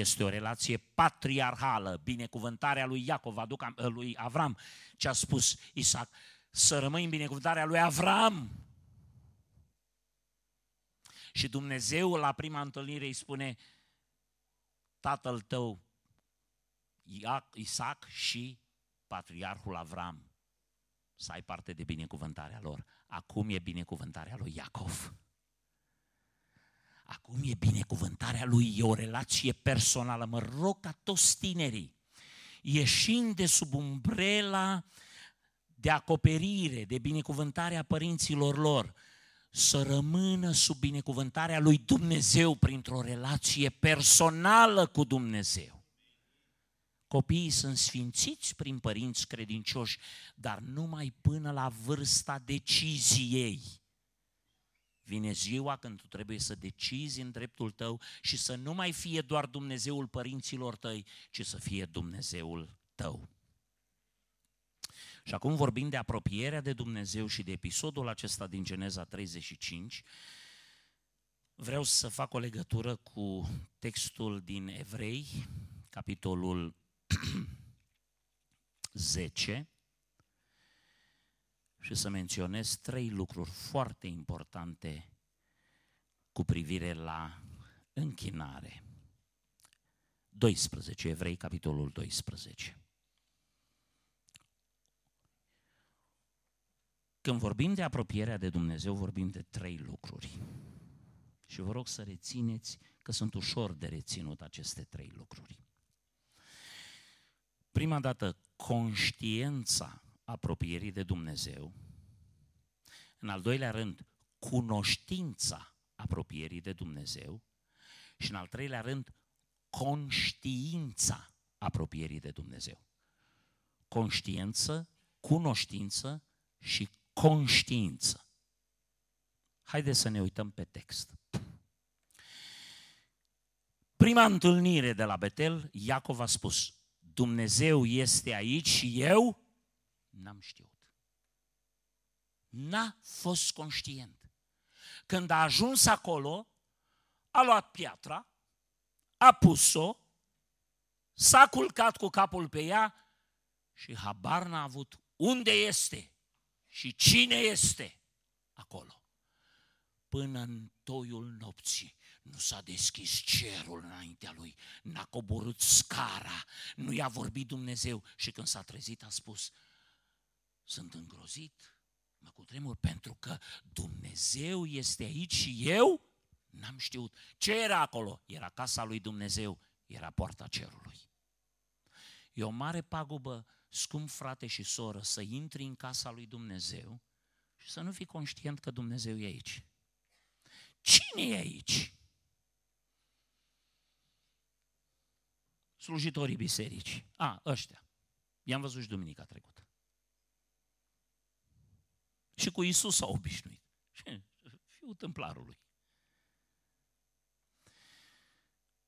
este o relație patriarhală, binecuvântarea lui Iacov, aduc lui Avram, ce a spus Isaac, să rămâi în binecuvântarea lui Avram. Și Dumnezeu la prima întâlnire îi spune, tatăl tău Isaac și patriarhul Avram să ai parte de binecuvântarea lor. Acum e binecuvântarea lui Iacov. Acum e binecuvântarea lui, e o relație personală. Mă rog ca toți tinerii, ieșind de sub umbrela de acoperire, de binecuvântare a părinților lor, să rămână sub binecuvântarea lui Dumnezeu printr-o relație personală cu Dumnezeu. Copiii sunt sfințiți prin părinți credincioși, dar numai până la vârsta deciziei Vine ziua când tu trebuie să decizi în dreptul tău și să nu mai fie doar Dumnezeul părinților tăi, ci să fie Dumnezeul tău. Și acum vorbim de apropierea de Dumnezeu și de episodul acesta din Geneza 35, vreau să fac o legătură cu textul din Evrei, capitolul 10, și să menționez trei lucruri foarte importante cu privire la închinare. 12, Evrei, capitolul 12. Când vorbim de apropierea de Dumnezeu, vorbim de trei lucruri. Și vă rog să rețineți că sunt ușor de reținut aceste trei lucruri. Prima dată, conștiența apropierii de Dumnezeu. În al doilea rând, cunoștința apropierii de Dumnezeu. Și în al treilea rând, conștiința apropierii de Dumnezeu. Conștiință, cunoștință și conștiință. Haideți să ne uităm pe text. Prima întâlnire de la Betel, Iacov a spus, Dumnezeu este aici și eu n-am știut. N-a fost conștient. Când a ajuns acolo, a luat piatra, a pus-o, s-a culcat cu capul pe ea și habar n-a avut unde este și cine este acolo. Până în toiul nopții nu s-a deschis cerul înaintea lui, n-a coborât scara, nu i-a vorbit Dumnezeu și când s-a trezit a spus, sunt îngrozit, mă cutremur pentru că Dumnezeu este aici și eu n-am știut. Ce era acolo? Era casa lui Dumnezeu, era poarta cerului. E o mare pagubă, scump frate și soră, să intri în casa lui Dumnezeu și să nu fii conștient că Dumnezeu e aici. Cine e aici? Slujitorii bisericii. A, ăștia. I-am văzut și duminica trecută. Și cu Isus s-au obișnuit. Și fiul templarului.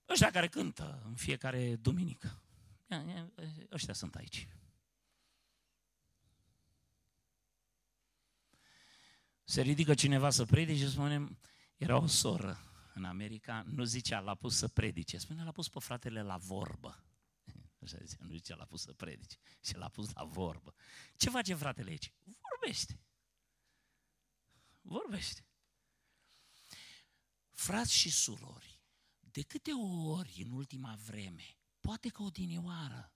Ăștia care cântă în fiecare duminică. Ăștia sunt aici. Se ridică cineva să predice și spune, era o soră în America, nu zicea l-a pus să predice, spune l-a pus pe fratele la vorbă. Așa zicea, nu zicea l-a pus să predice, și l-a pus la vorbă. Ce face fratele aici? Vorbește. Vorbește. Frați și surori, de câte ori în ultima vreme, poate că o dinioară,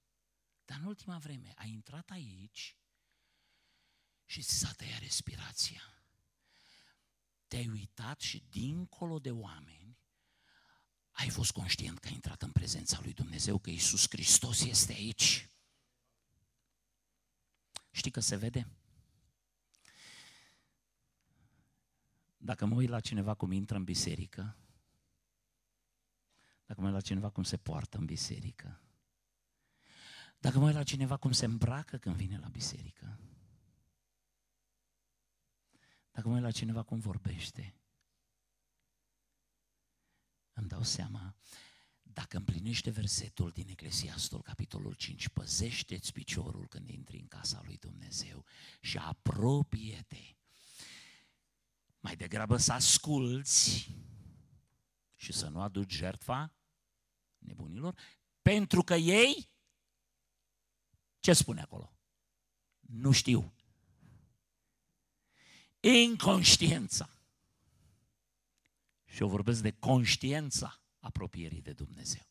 dar în ultima vreme ai intrat aici și ți s-a tăiat respirația. Te-ai uitat și dincolo de oameni ai fost conștient că ai intrat în prezența lui Dumnezeu, că Iisus Hristos este aici. Știi că se vede? Dacă mă uit la cineva cum intră în biserică, dacă mă uit la cineva cum se poartă în biserică, dacă mă uit la cineva cum se îmbracă când vine la biserică, dacă mă uit la cineva cum vorbește, îmi dau seama, dacă împlinește versetul din Eclesiastul, capitolul 5, păzește-ți piciorul când intri în casa lui Dumnezeu și apropie-te. Mai degrabă să asculți și să nu aduci jertfa nebunilor, pentru că ei, ce spune acolo? Nu știu. Inconștiența. Și eu vorbesc de conștiența apropierii de Dumnezeu.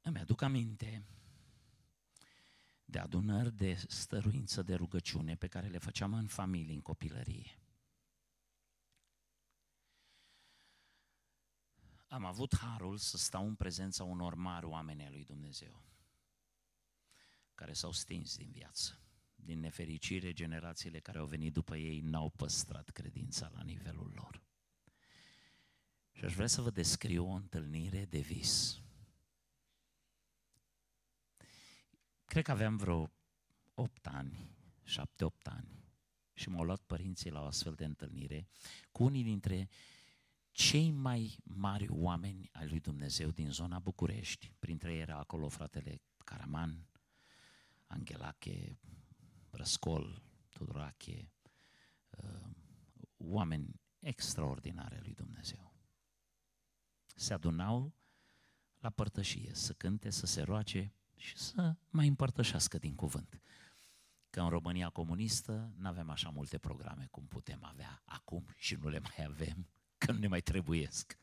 Îmi aduc aminte de adunări de stăruință, de rugăciune pe care le făceam în familie, în copilărie. Am avut harul să stau în prezența unor mari oameni ai lui Dumnezeu, care s-au stins din viață. Din nefericire, generațiile care au venit după ei n-au păstrat credința la nivelul lor. Și aș vrea să vă descriu o întâlnire de vis cred că aveam vreo 8 ani, 7-8 ani, și m-au luat părinții la o astfel de întâlnire cu unii dintre cei mai mari oameni ai lui Dumnezeu din zona București. Printre ei era acolo fratele Caraman, Anghelache, Răscol, Tudorache, uh, oameni extraordinare lui Dumnezeu. Se adunau la părtășie, să cânte, să se roage și să mai împărtășească din cuvânt. Că în România comunistă nu avem așa multe programe cum putem avea acum și nu le mai avem, că nu ne mai trebuiesc.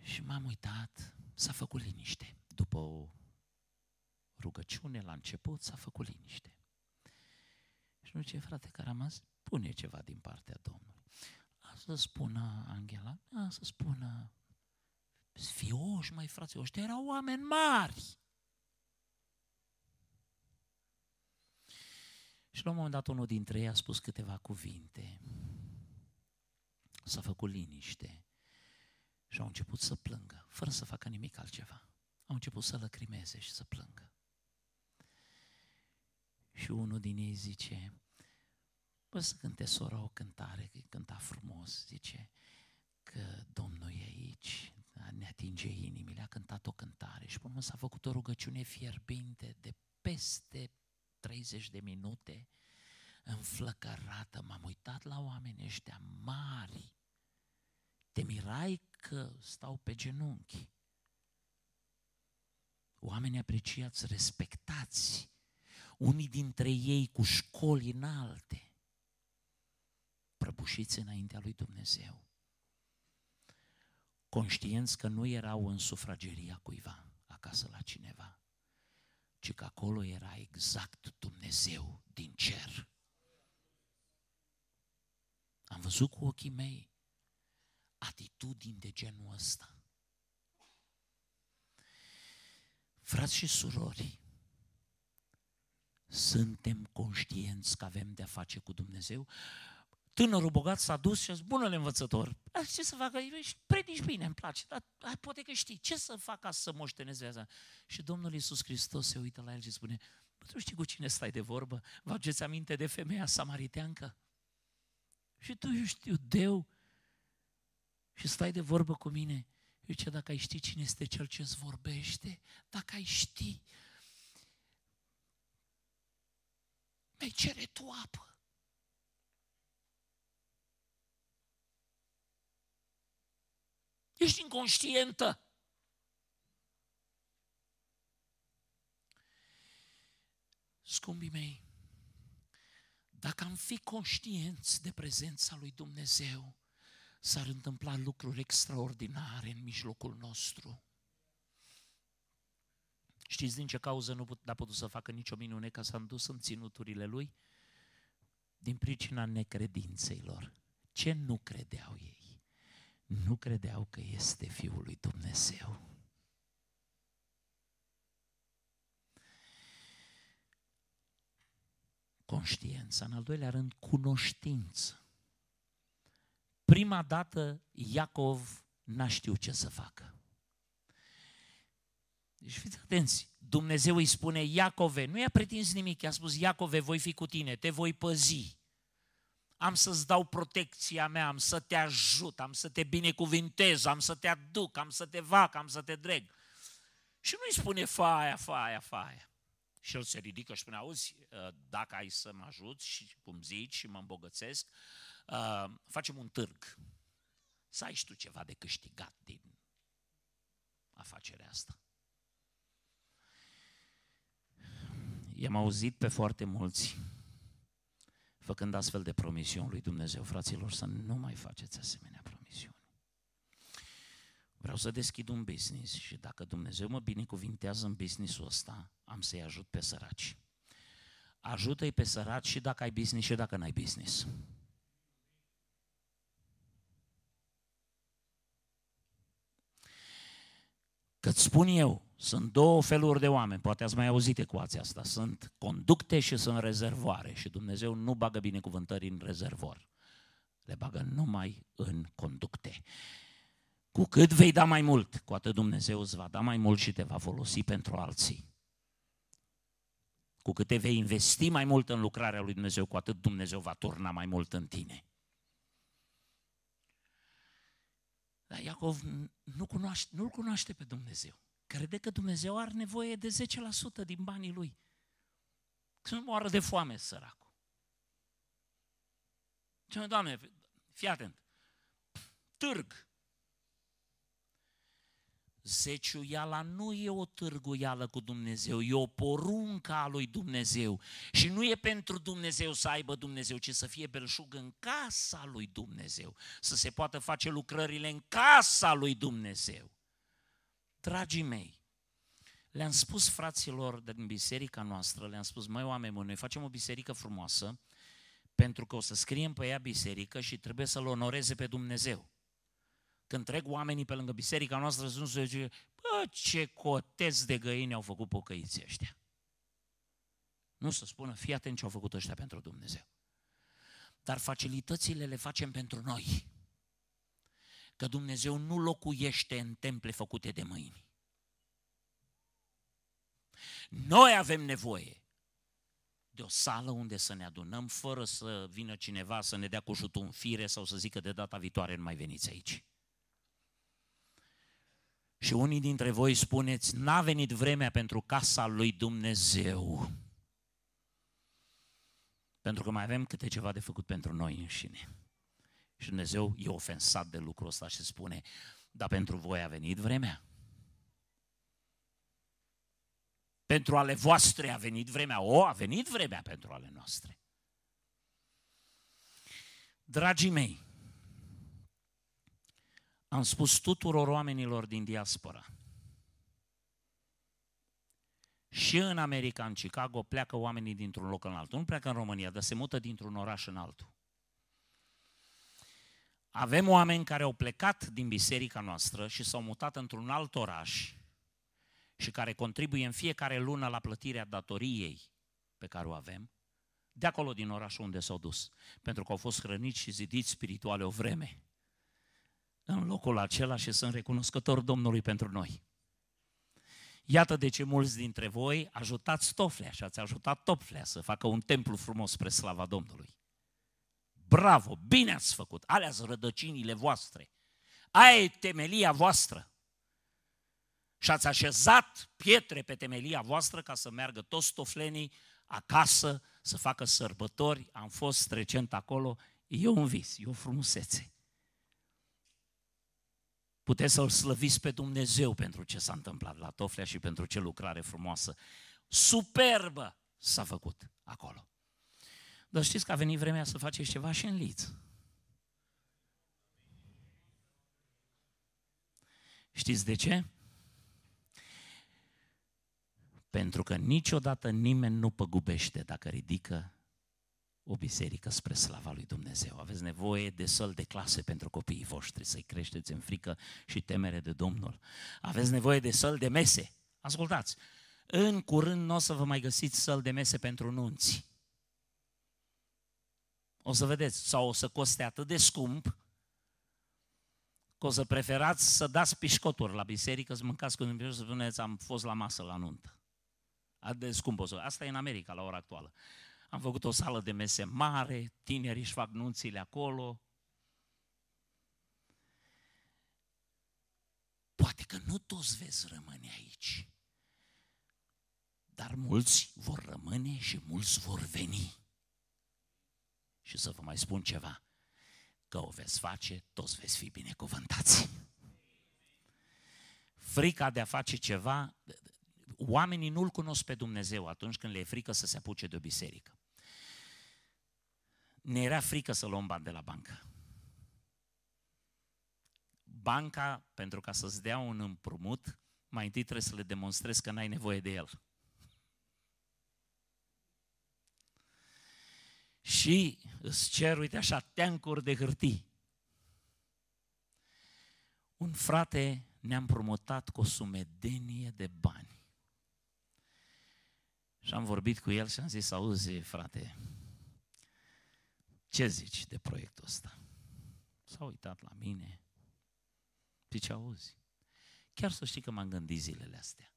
Și m-am uitat, s-a făcut liniște. După o rugăciune la început, s-a făcut liniște. Și nu ce, frate rămas, pune ceva din partea Domnului. A să spună Angela, a să spună fioși, mai frații, ăștia erau oameni mari. Și la un moment dat unul dintre ei a spus câteva cuvinte. S-a făcut liniște. Și au început să plângă, fără să facă nimic altceva. Au început să lăcrimeze și să plângă. Și unul din ei zice, bă, să cânte sora o cântare, că cânta frumos, zice, că Domnul e aici, ne atinge inimile, a cântat o cântare și până s-a făcut o rugăciune fierbinte de peste 30 de minute, înflăcărată, m-am uitat la oamenii ăștia mari, te mirai că stau pe genunchi. Oameni apreciați, respectați, unii dintre ei cu școli înalte, prăbușiți înaintea lui Dumnezeu, conștienți că nu erau în sufrageria cuiva, acasă la cineva, ci că acolo era exact Dumnezeu din cer. Am văzut cu ochii mei atitudini de genul ăsta. Frați și surori, suntem conștienți că avem de-a face cu Dumnezeu? Tânărul bogat s-a dus și a zis, bună învățător, ce să facă? Predici bine, îmi place, dar hai, poate că știi, ce să fac ca să moștenesc viața? Și Domnul Iisus Hristos se uită la el și spune, tu știi cu cine stai de vorbă? Vă aduceți aminte de femeia samariteancă? Și tu ești iudeu și stai de vorbă cu mine. Eu ce dacă ai ști cine este cel ce îți vorbește, dacă ai ști, mai cere tu apă. Ești inconștientă. Scumbii mei, dacă am fi conștienți de prezența lui Dumnezeu, s-ar întâmpla lucruri extraordinare în mijlocul nostru. Știți din ce cauză nu a putut să facă nicio minune ca s-a dus în ținuturile lui? Din pricina necredinței lor. Ce nu credeau ei? Nu credeau că este Fiul lui Dumnezeu. Conștiința, în al doilea rând, cunoștință. Prima dată Iacov n-a știut ce să facă. Deci fiți atenți, Dumnezeu îi spune Iacove, nu i-a pretins nimic, i-a spus Iacove, voi fi cu tine, te voi păzi, am să-ți dau protecția mea, am să te ajut, am să te binecuvintez, am să te aduc, am să te fac, am să te dreg. Și nu-i spune faia, faia, faia. Și el se ridică și spune, auzi, dacă ai să mă ajuți și cum zici și mă îmbogățesc, uh, facem un târg. Să ai și tu ceva de câștigat din afacerea asta. I-am auzit pe foarte mulți făcând astfel de promisiuni lui Dumnezeu, fraților, să nu mai faceți asemenea promisiuni. Vreau să deschid un business și dacă Dumnezeu mă binecuvintează în businessul ăsta, am să-i ajut pe săraci. Ajută-i pe săraci și dacă ai business și dacă n-ai business. Că spun eu, sunt două feluri de oameni, poate ați mai auzit ecuația asta, sunt conducte și sunt rezervoare și Dumnezeu nu bagă binecuvântări în rezervor, le bagă numai în conducte. Cu cât vei da mai mult, cu atât Dumnezeu îți va da mai mult și te va folosi pentru alții. Cu cât te vei investi mai mult în lucrarea lui Dumnezeu, cu atât Dumnezeu va turna mai mult în tine. Dar Iacov nu cunoaște, nu-L cunoaște pe Dumnezeu. Crede că Dumnezeu are nevoie de 10% din banii lui. Să nu moară de foame săracul. Ce Doamne, fii atent. Târg. Zeciuiala nu e o târguială cu Dumnezeu, e o poruncă a lui Dumnezeu. Și nu e pentru Dumnezeu să aibă Dumnezeu, ci să fie belșug în casa lui Dumnezeu. Să se poată face lucrările în casa lui Dumnezeu. Dragii mei, le-am spus fraților din biserica noastră, le-am spus, măi oameni buni, noi facem o biserică frumoasă, pentru că o să scriem pe ea biserică și trebuie să-L onoreze pe Dumnezeu. Când trec oamenii pe lângă biserica noastră, să nu se zice, bă, ce coteți de găini au făcut pocăiții ăștia. Nu să spună, fii atent ce au făcut ăștia pentru Dumnezeu. Dar facilitățile le facem pentru noi. Că Dumnezeu nu locuiește în temple făcute de mâini. Noi avem nevoie de o sală unde să ne adunăm fără să vină cineva să ne dea cu șutul în fire sau să zică de data viitoare nu mai veniți aici. Și unii dintre voi spuneți, n-a venit vremea pentru casa lui Dumnezeu. Pentru că mai avem câte ceva de făcut pentru noi înșine. Și Dumnezeu e ofensat de lucrul ăsta și spune, dar pentru voi a venit vremea. Pentru ale voastre a venit vremea. O, a venit vremea pentru ale noastre. Dragii mei, am spus tuturor oamenilor din diaspora, și în America, în Chicago, pleacă oamenii dintr-un loc în altul. Nu pleacă în România, dar se mută dintr-un oraș în altul. Avem oameni care au plecat din biserica noastră și s-au mutat într-un alt oraș și care contribuie în fiecare lună la plătirea datoriei pe care o avem, de acolo din orașul unde s-au dus, pentru că au fost hrăniți și zidiți spirituale o vreme în locul acela și sunt recunoscător Domnului pentru noi. Iată de ce mulți dintre voi ajutați Toflea și ați ajutat Toflea să facă un templu frumos spre slava Domnului. Bravo, bine ați făcut, alea sunt rădăcinile voastre. Aia e temelia voastră. Și ați așezat pietre pe temelia voastră ca să meargă toți toflenii acasă, să facă sărbători. Am fost recent acolo, e un vis, e o frumusețe. Puteți să-L slăviți pe Dumnezeu pentru ce s-a întâmplat la Toflea și pentru ce lucrare frumoasă. Superbă s-a făcut acolo. Dar știți că a venit vremea să faceți ceva și în Liț. Știți de ce? Pentru că niciodată nimeni nu păgubește dacă ridică o biserică spre slava lui Dumnezeu. Aveți nevoie de săl de clase pentru copiii voștri, să-i creșteți în frică și temere de Domnul. Aveți nevoie de săl de mese. Ascultați, în curând nu o să vă mai găsiți săl de mese pentru nunți. O să vedeți, sau o să coste atât de scump, că o să preferați să dați pișcoturi la biserică, să mâncați cu Dumnezeu să spuneți am fost la masă la nuntă. Atât de scump o să... Asta e în America la ora actuală. Am făcut o sală de mese mare, tinerii își fac nunțile acolo. Poate că nu toți veți rămâne aici, dar mulți vor rămâne și mulți vor veni. Și să vă mai spun ceva, că o veți face, toți veți fi binecuvântați. Frica de a face ceva, oamenii nu-L cunosc pe Dumnezeu atunci când le e frică să se apuce de o biserică ne era frică să luăm bani de la bancă. Banca, pentru ca să-ți dea un împrumut, mai întâi trebuie să le demonstrezi că n-ai nevoie de el. Și îți cer, uite așa, teancuri de hârtii. Un frate ne-a împrumutat cu o sumedenie de bani. Și am vorbit cu el și am zis, auzi, frate, ce zici de proiectul ăsta? S-a uitat la mine. Zice, auzi, chiar să știi că m-am gândit zilele astea.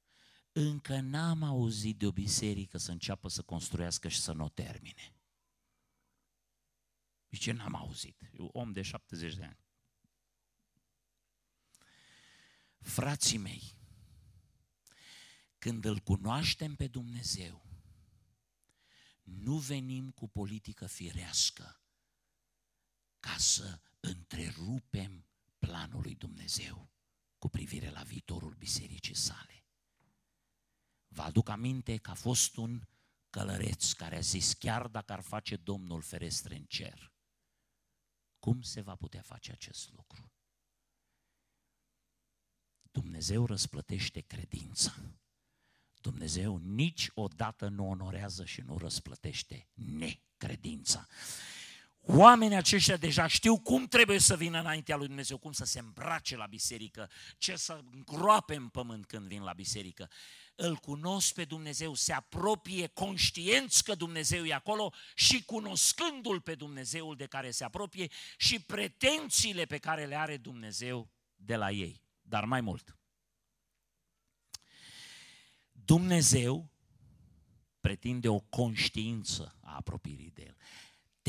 Încă n-am auzit de o biserică să înceapă să construiască și să nu o termine. Zice, n-am auzit. Eu om de 70 de ani. Frații mei, când îl cunoaștem pe Dumnezeu, nu venim cu politică firească ca să întrerupem planul lui Dumnezeu. cu privire la viitorul bisericii sale. Vă aduc aminte că a fost un călăreț care a zis, chiar dacă ar face Domnul ferestre în cer, cum se va putea face acest lucru? Dumnezeu răsplătește credința. Dumnezeu niciodată nu onorează și nu răsplătește necredința. Oamenii aceștia deja știu cum trebuie să vină înaintea lui Dumnezeu, cum să se îmbrace la biserică, ce să îngroape în pământ când vin la biserică. Îl cunosc pe Dumnezeu, se apropie conștienți că Dumnezeu e acolo și cunoscându-L pe Dumnezeul de care se apropie și pretențiile pe care le are Dumnezeu de la ei. Dar mai mult, Dumnezeu pretinde o conștiință a apropierii de El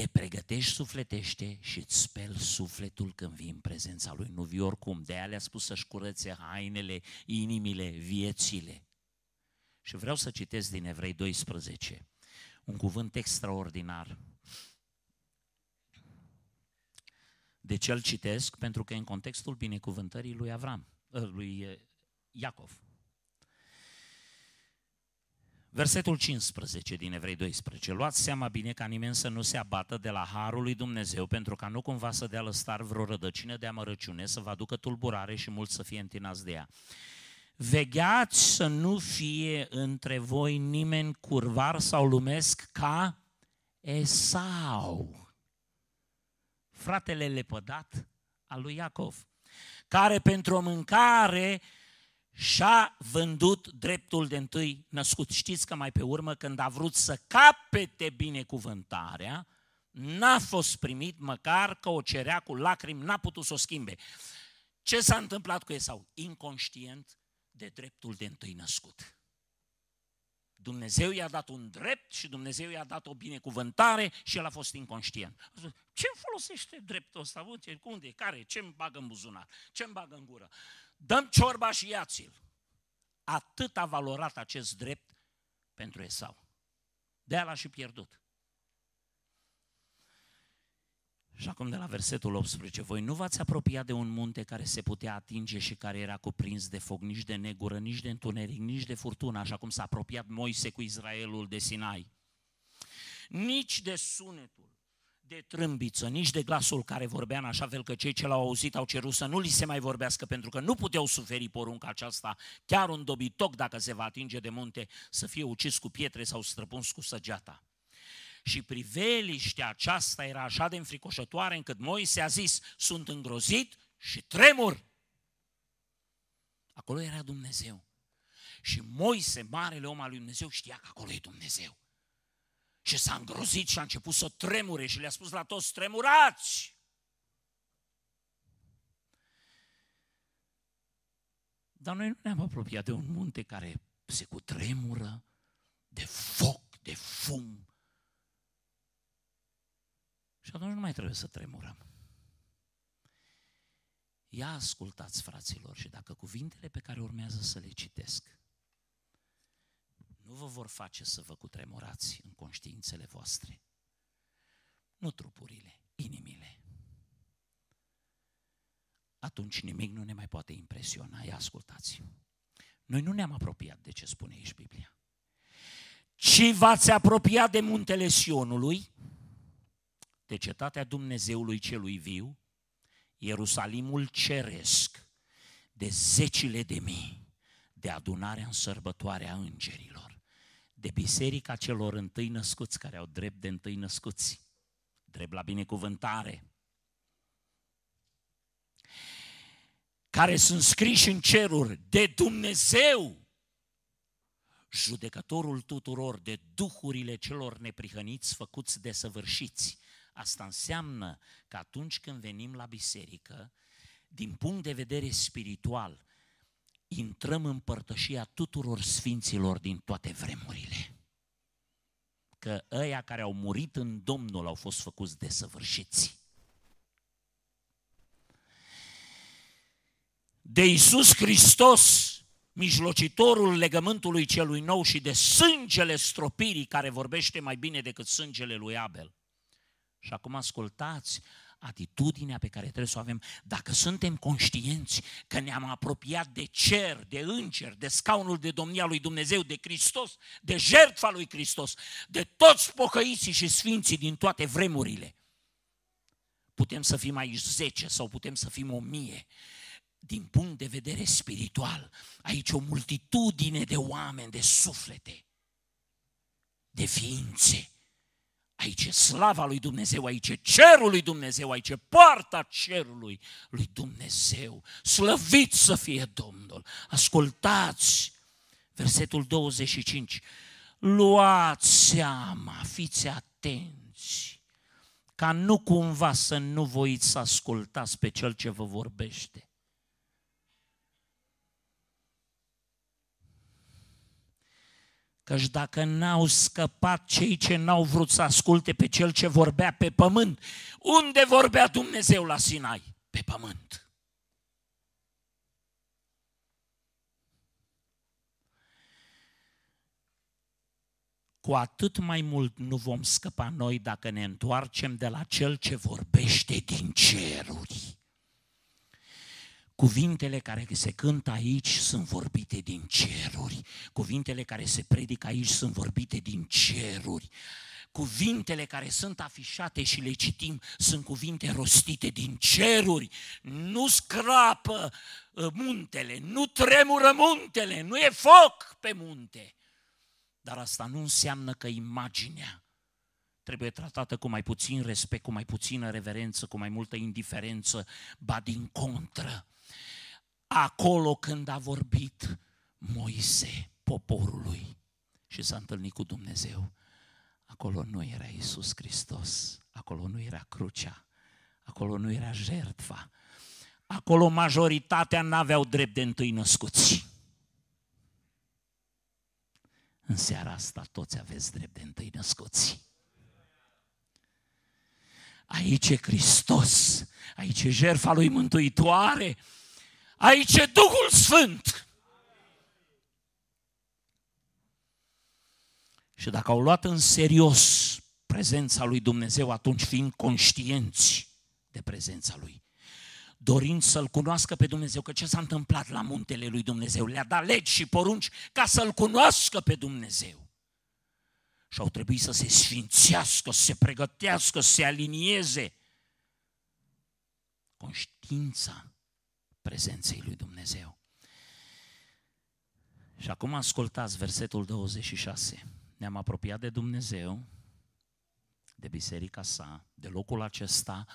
te pregătești sufletește și îți speli sufletul când vii în prezența Lui. Nu vii oricum. De aia le-a spus să-și curățe hainele, inimile, viețile. Și vreau să citesc din Evrei 12 un cuvânt extraordinar. De ce îl citesc? Pentru că în contextul binecuvântării lui Avram, lui Iacov. Versetul 15 din Evrei 12. Luați seama bine ca nimeni să nu se abată de la harul lui Dumnezeu, pentru ca nu cumva să dea lăstar vreo rădăcină de amărăciune, să vă aducă tulburare și mulți să fie întinați de ea. Vegheați să nu fie între voi nimeni curvar sau lumesc ca Esau, fratele lepădat al lui Iacov, care pentru o mâncare și-a vândut dreptul de întâi născut. Știți că mai pe urmă, când a vrut să capete binecuvântarea, n-a fost primit măcar că o cerea cu lacrimi, n-a putut să o schimbe. Ce s-a întâmplat cu Esau? Inconștient de dreptul de întâi născut. Dumnezeu i-a dat un drept și Dumnezeu i-a dat o binecuvântare și el a fost inconștient. Ce folosește dreptul ăsta? Unde? Care? Ce îmi bagă în buzunar? Ce îmi bagă în gură? Dăm ciorba și iați-l. Atât a valorat acest drept pentru Esau. De aia l-a și pierdut. Și acum de la versetul 18, voi nu v-ați apropiat de un munte care se putea atinge și care era cuprins de foc, nici de negură, nici de întuneric, nici de furtună, așa cum s-a apropiat Moise cu Israelul de Sinai. Nici de sunetul de trâmbiță, nici de glasul care vorbea în așa fel că cei ce l-au auzit au cerut să nu li se mai vorbească pentru că nu puteau suferi porunca aceasta, chiar un dobitoc dacă se va atinge de munte să fie ucis cu pietre sau străpuns cu săgeata. Și priveliștea aceasta era așa de înfricoșătoare încât Moise a zis, sunt îngrozit și tremur. Acolo era Dumnezeu. Și Moise, marele om al lui Dumnezeu, știa că acolo e Dumnezeu. Și s-a îngrozit și a început să tremure și le-a spus la toți, tremurați! Dar noi nu ne-am apropiat de un munte care se cutremură de foc, de fum. Și atunci nu mai trebuie să tremurăm. Ia ascultați, fraților, și dacă cuvintele pe care urmează să le citesc nu vă vor face să vă cutremurați în conștiințele voastre. Nu trupurile, inimile. Atunci nimic nu ne mai poate impresiona. Ia ascultați. Noi nu ne-am apropiat de ce spune aici Biblia. Ci v-ați apropiat de muntele Sionului, de cetatea Dumnezeului celui viu, Ierusalimul ceresc, de zecile de mii, de adunarea în sărbătoarea îngerilor de biserica celor întâi născuți, care au drept de întâi născuți, drept la binecuvântare, care sunt scriși în ceruri de Dumnezeu, judecătorul tuturor, de duhurile celor neprihăniți făcuți de săvârșiți. Asta înseamnă că atunci când venim la biserică, din punct de vedere spiritual, intrăm în părtășia tuturor sfinților din toate vremurile. Că ăia care au murit în Domnul au fost făcuți de săvârșiți. De Isus Hristos, mijlocitorul legământului celui nou și de sângele stropirii care vorbește mai bine decât sângele lui Abel. Și acum ascultați, atitudinea pe care trebuie să o avem dacă suntem conștienți că ne-am apropiat de cer, de înger, de scaunul de domnia lui Dumnezeu, de Hristos, de jertfa lui Hristos, de toți pocăiții și sfinții din toate vremurile. Putem să fim aici zece sau putem să fim o mie. Din punct de vedere spiritual, aici o multitudine de oameni, de suflete, de ființe, Aici e slava lui Dumnezeu, aici e cerul lui Dumnezeu, aici e poarta cerului lui Dumnezeu. Slăvit să fie Domnul! Ascultați versetul 25. Luați seama, fiți atenți, ca nu cumva să nu voiți să ascultați pe cel ce vă vorbește. Căci dacă n-au scăpat cei ce n-au vrut să asculte pe cel ce vorbea pe pământ, unde vorbea Dumnezeu la Sinai? Pe pământ. Cu atât mai mult nu vom scăpa noi dacă ne întoarcem de la cel ce vorbește din ceruri. Cuvintele care se cântă aici sunt vorbite din ceruri. Cuvintele care se predică aici sunt vorbite din ceruri. Cuvintele care sunt afișate și le citim sunt cuvinte rostite din ceruri. Nu scrapă uh, muntele, nu tremură muntele, nu e foc pe munte. Dar asta nu înseamnă că imaginea trebuie tratată cu mai puțin respect, cu mai puțină reverență, cu mai multă indiferență, ba din contră acolo când a vorbit Moise poporului și s-a întâlnit cu Dumnezeu. Acolo nu era Isus Hristos, acolo nu era crucea, acolo nu era jertfa, acolo majoritatea n-aveau drept de întâi născuți. În seara asta toți aveți drept de întâi născuți. Aici e Hristos, aici e jertfa lui Mântuitoare, Aici e Duhul Sfânt. Și dacă au luat în serios prezența lui Dumnezeu, atunci fiind conștienți de prezența lui, dorind să-L cunoască pe Dumnezeu, că ce s-a întâmplat la muntele lui Dumnezeu? Le-a dat legi și porunci ca să-L cunoască pe Dumnezeu. Și au trebuit să se sfințească, să se pregătească, să se alinieze. Conștiința prezenței lui Dumnezeu. Și acum ascultați versetul 26. Ne-am apropiat de Dumnezeu, de biserica sa, de locul acesta,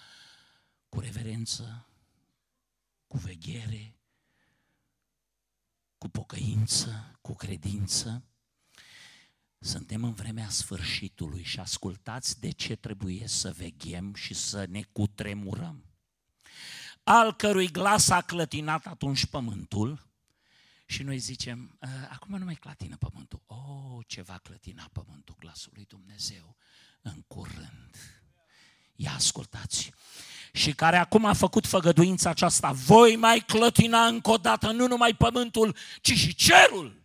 cu reverență, cu veghere, cu pocăință, cu credință. Suntem în vremea sfârșitului și ascultați de ce trebuie să veghem și să ne cutremurăm al cărui glas a clătinat atunci pământul, și noi zicem, ă, acum nu mai clatină pământul. Oh, ce va clătina pământul glasul lui Dumnezeu în curând. Ia ascultați. Și care acum a făcut făgăduința aceasta, voi mai clătina încă o dată nu numai pământul, ci și cerul.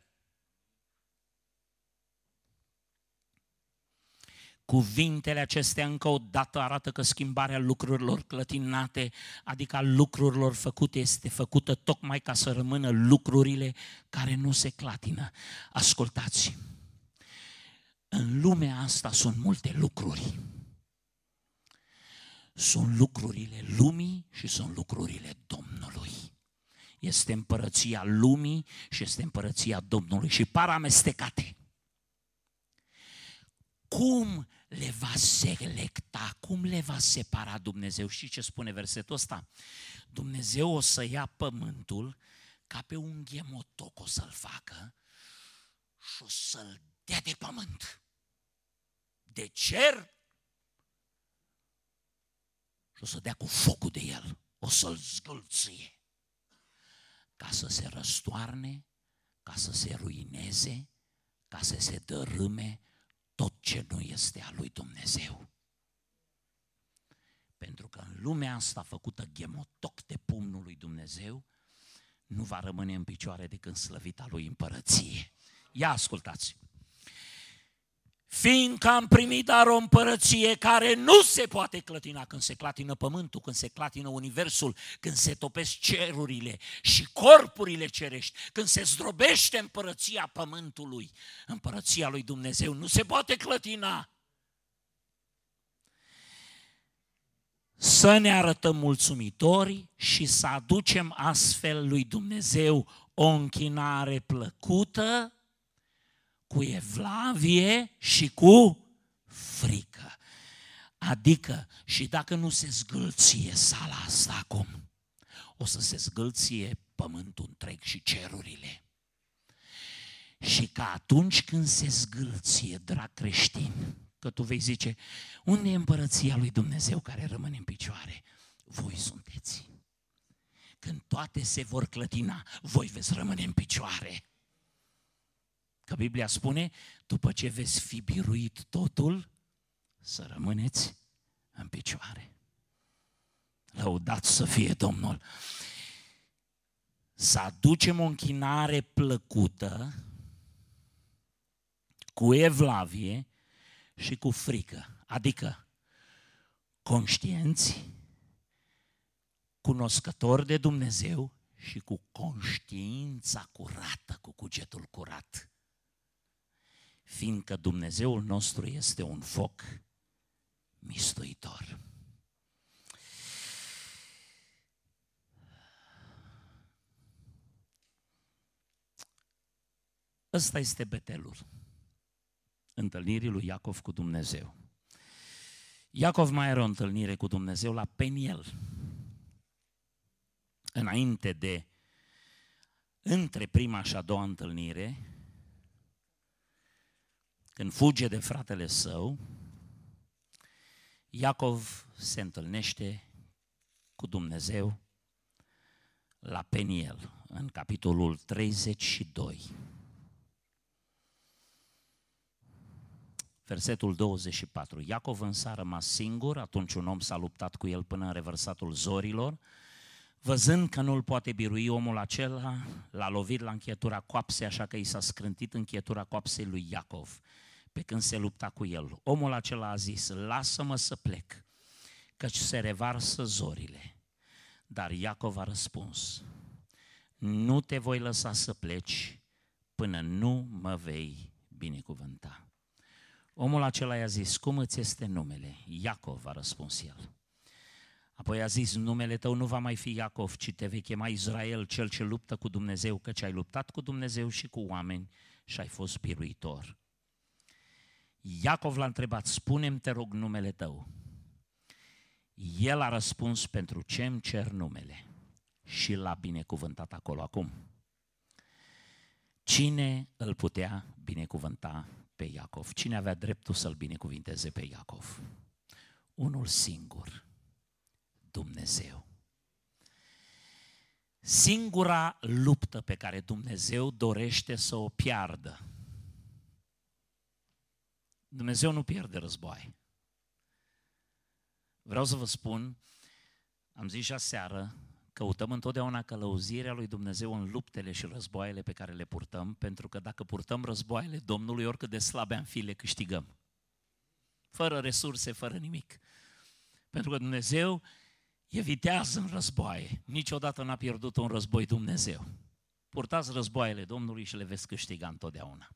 Cuvintele acestea încă o dată arată că schimbarea lucrurilor clătinate, adică a lucrurilor făcute, este făcută tocmai ca să rămână lucrurile care nu se clatină. Ascultați, în lumea asta sunt multe lucruri. Sunt lucrurile lumii și sunt lucrurile Domnului. Este împărăția lumii și este împărăția Domnului și par amestecate. Cum le va selecta, cum le va separa Dumnezeu. Și ce spune versetul ăsta? Dumnezeu o să ia pământul ca pe un ghemotoc o să-l facă și o să-l dea de pământ. De cer și o să dea cu focul de el, o să-l zgâlție ca să se răstoarne, ca să se ruineze, ca să se dărâme, tot ce nu este a lui Dumnezeu. Pentru că în lumea asta făcută ghemotoc de pumnul lui Dumnezeu, nu va rămâne în picioare decât slăvita lui împărăție. Ia ascultați! Fiindcă am primit dar o împărăție care nu se poate clătina când se clatină pământul, când se clatină universul, când se topesc cerurile și corpurile cerești, când se zdrobește împărăția pământului, împărăția lui Dumnezeu nu se poate clătina. Să ne arătăm mulțumitori și să aducem astfel lui Dumnezeu o închinare plăcută, cu evlavie și cu frică. Adică, și dacă nu se zgâlție sala asta acum, o să se zgâlție pământul întreg și cerurile. Și că atunci când se zgâlție, drag creștin, că tu vei zice, unde e împărăția lui Dumnezeu care rămâne în picioare? Voi sunteți. Când toate se vor clătina, voi veți rămâne în picioare. Că Biblia spune, după ce veți fi biruit totul, să rămâneți în picioare. Lăudat să fie Domnul. Să aducem o închinare plăcută, cu evlavie și cu frică. Adică conștienți, cunoscători de Dumnezeu și cu conștiința curată, cu cugetul curat fiindcă Dumnezeul nostru este un foc mistuitor. Ăsta este betelul întâlnirii lui Iacov cu Dumnezeu. Iacov mai are o întâlnire cu Dumnezeu la Peniel. Înainte de, între prima și a doua întâlnire, când fuge de fratele său, Iacov se întâlnește cu Dumnezeu la Peniel, în capitolul 32. Versetul 24. Iacov însă a rămas singur, atunci un om s-a luptat cu el până în reversatul zorilor. Văzând că nu-l poate birui omul acela, l-a lovit la închetura coapsei, așa că i s-a scrântit închetura coapsei lui Iacov pe când se lupta cu el. Omul acela a zis, lasă-mă să plec, căci se revarsă zorile. Dar Iacov a răspuns, nu te voi lăsa să pleci până nu mă vei binecuvânta. Omul acela i-a zis, cum îți este numele? Iacov a răspuns el. Apoi a zis, numele tău nu va mai fi Iacov, ci te vei chema Israel, cel ce luptă cu Dumnezeu, căci ai luptat cu Dumnezeu și cu oameni și ai fost biruitor. Iacov l-a întrebat, spune-mi, te rog, numele tău. El a răspuns, pentru ce îmi cer numele? Și l-a binecuvântat acolo acum. Cine îl putea binecuvânta pe Iacov? Cine avea dreptul să-l binecuvinteze pe Iacov? Unul singur, Dumnezeu. Singura luptă pe care Dumnezeu dorește să o piardă Dumnezeu nu pierde război. Vreau să vă spun, am zis și aseară, căutăm întotdeauna călăuzirea lui Dumnezeu în luptele și războaiele pe care le purtăm, pentru că dacă purtăm războaiele Domnului, oricât de slabe am fi, le câștigăm. Fără resurse, fără nimic. Pentru că Dumnezeu evitează în războaie. Niciodată n-a pierdut un război Dumnezeu. Purtați războaiele Domnului și le veți câștiga întotdeauna.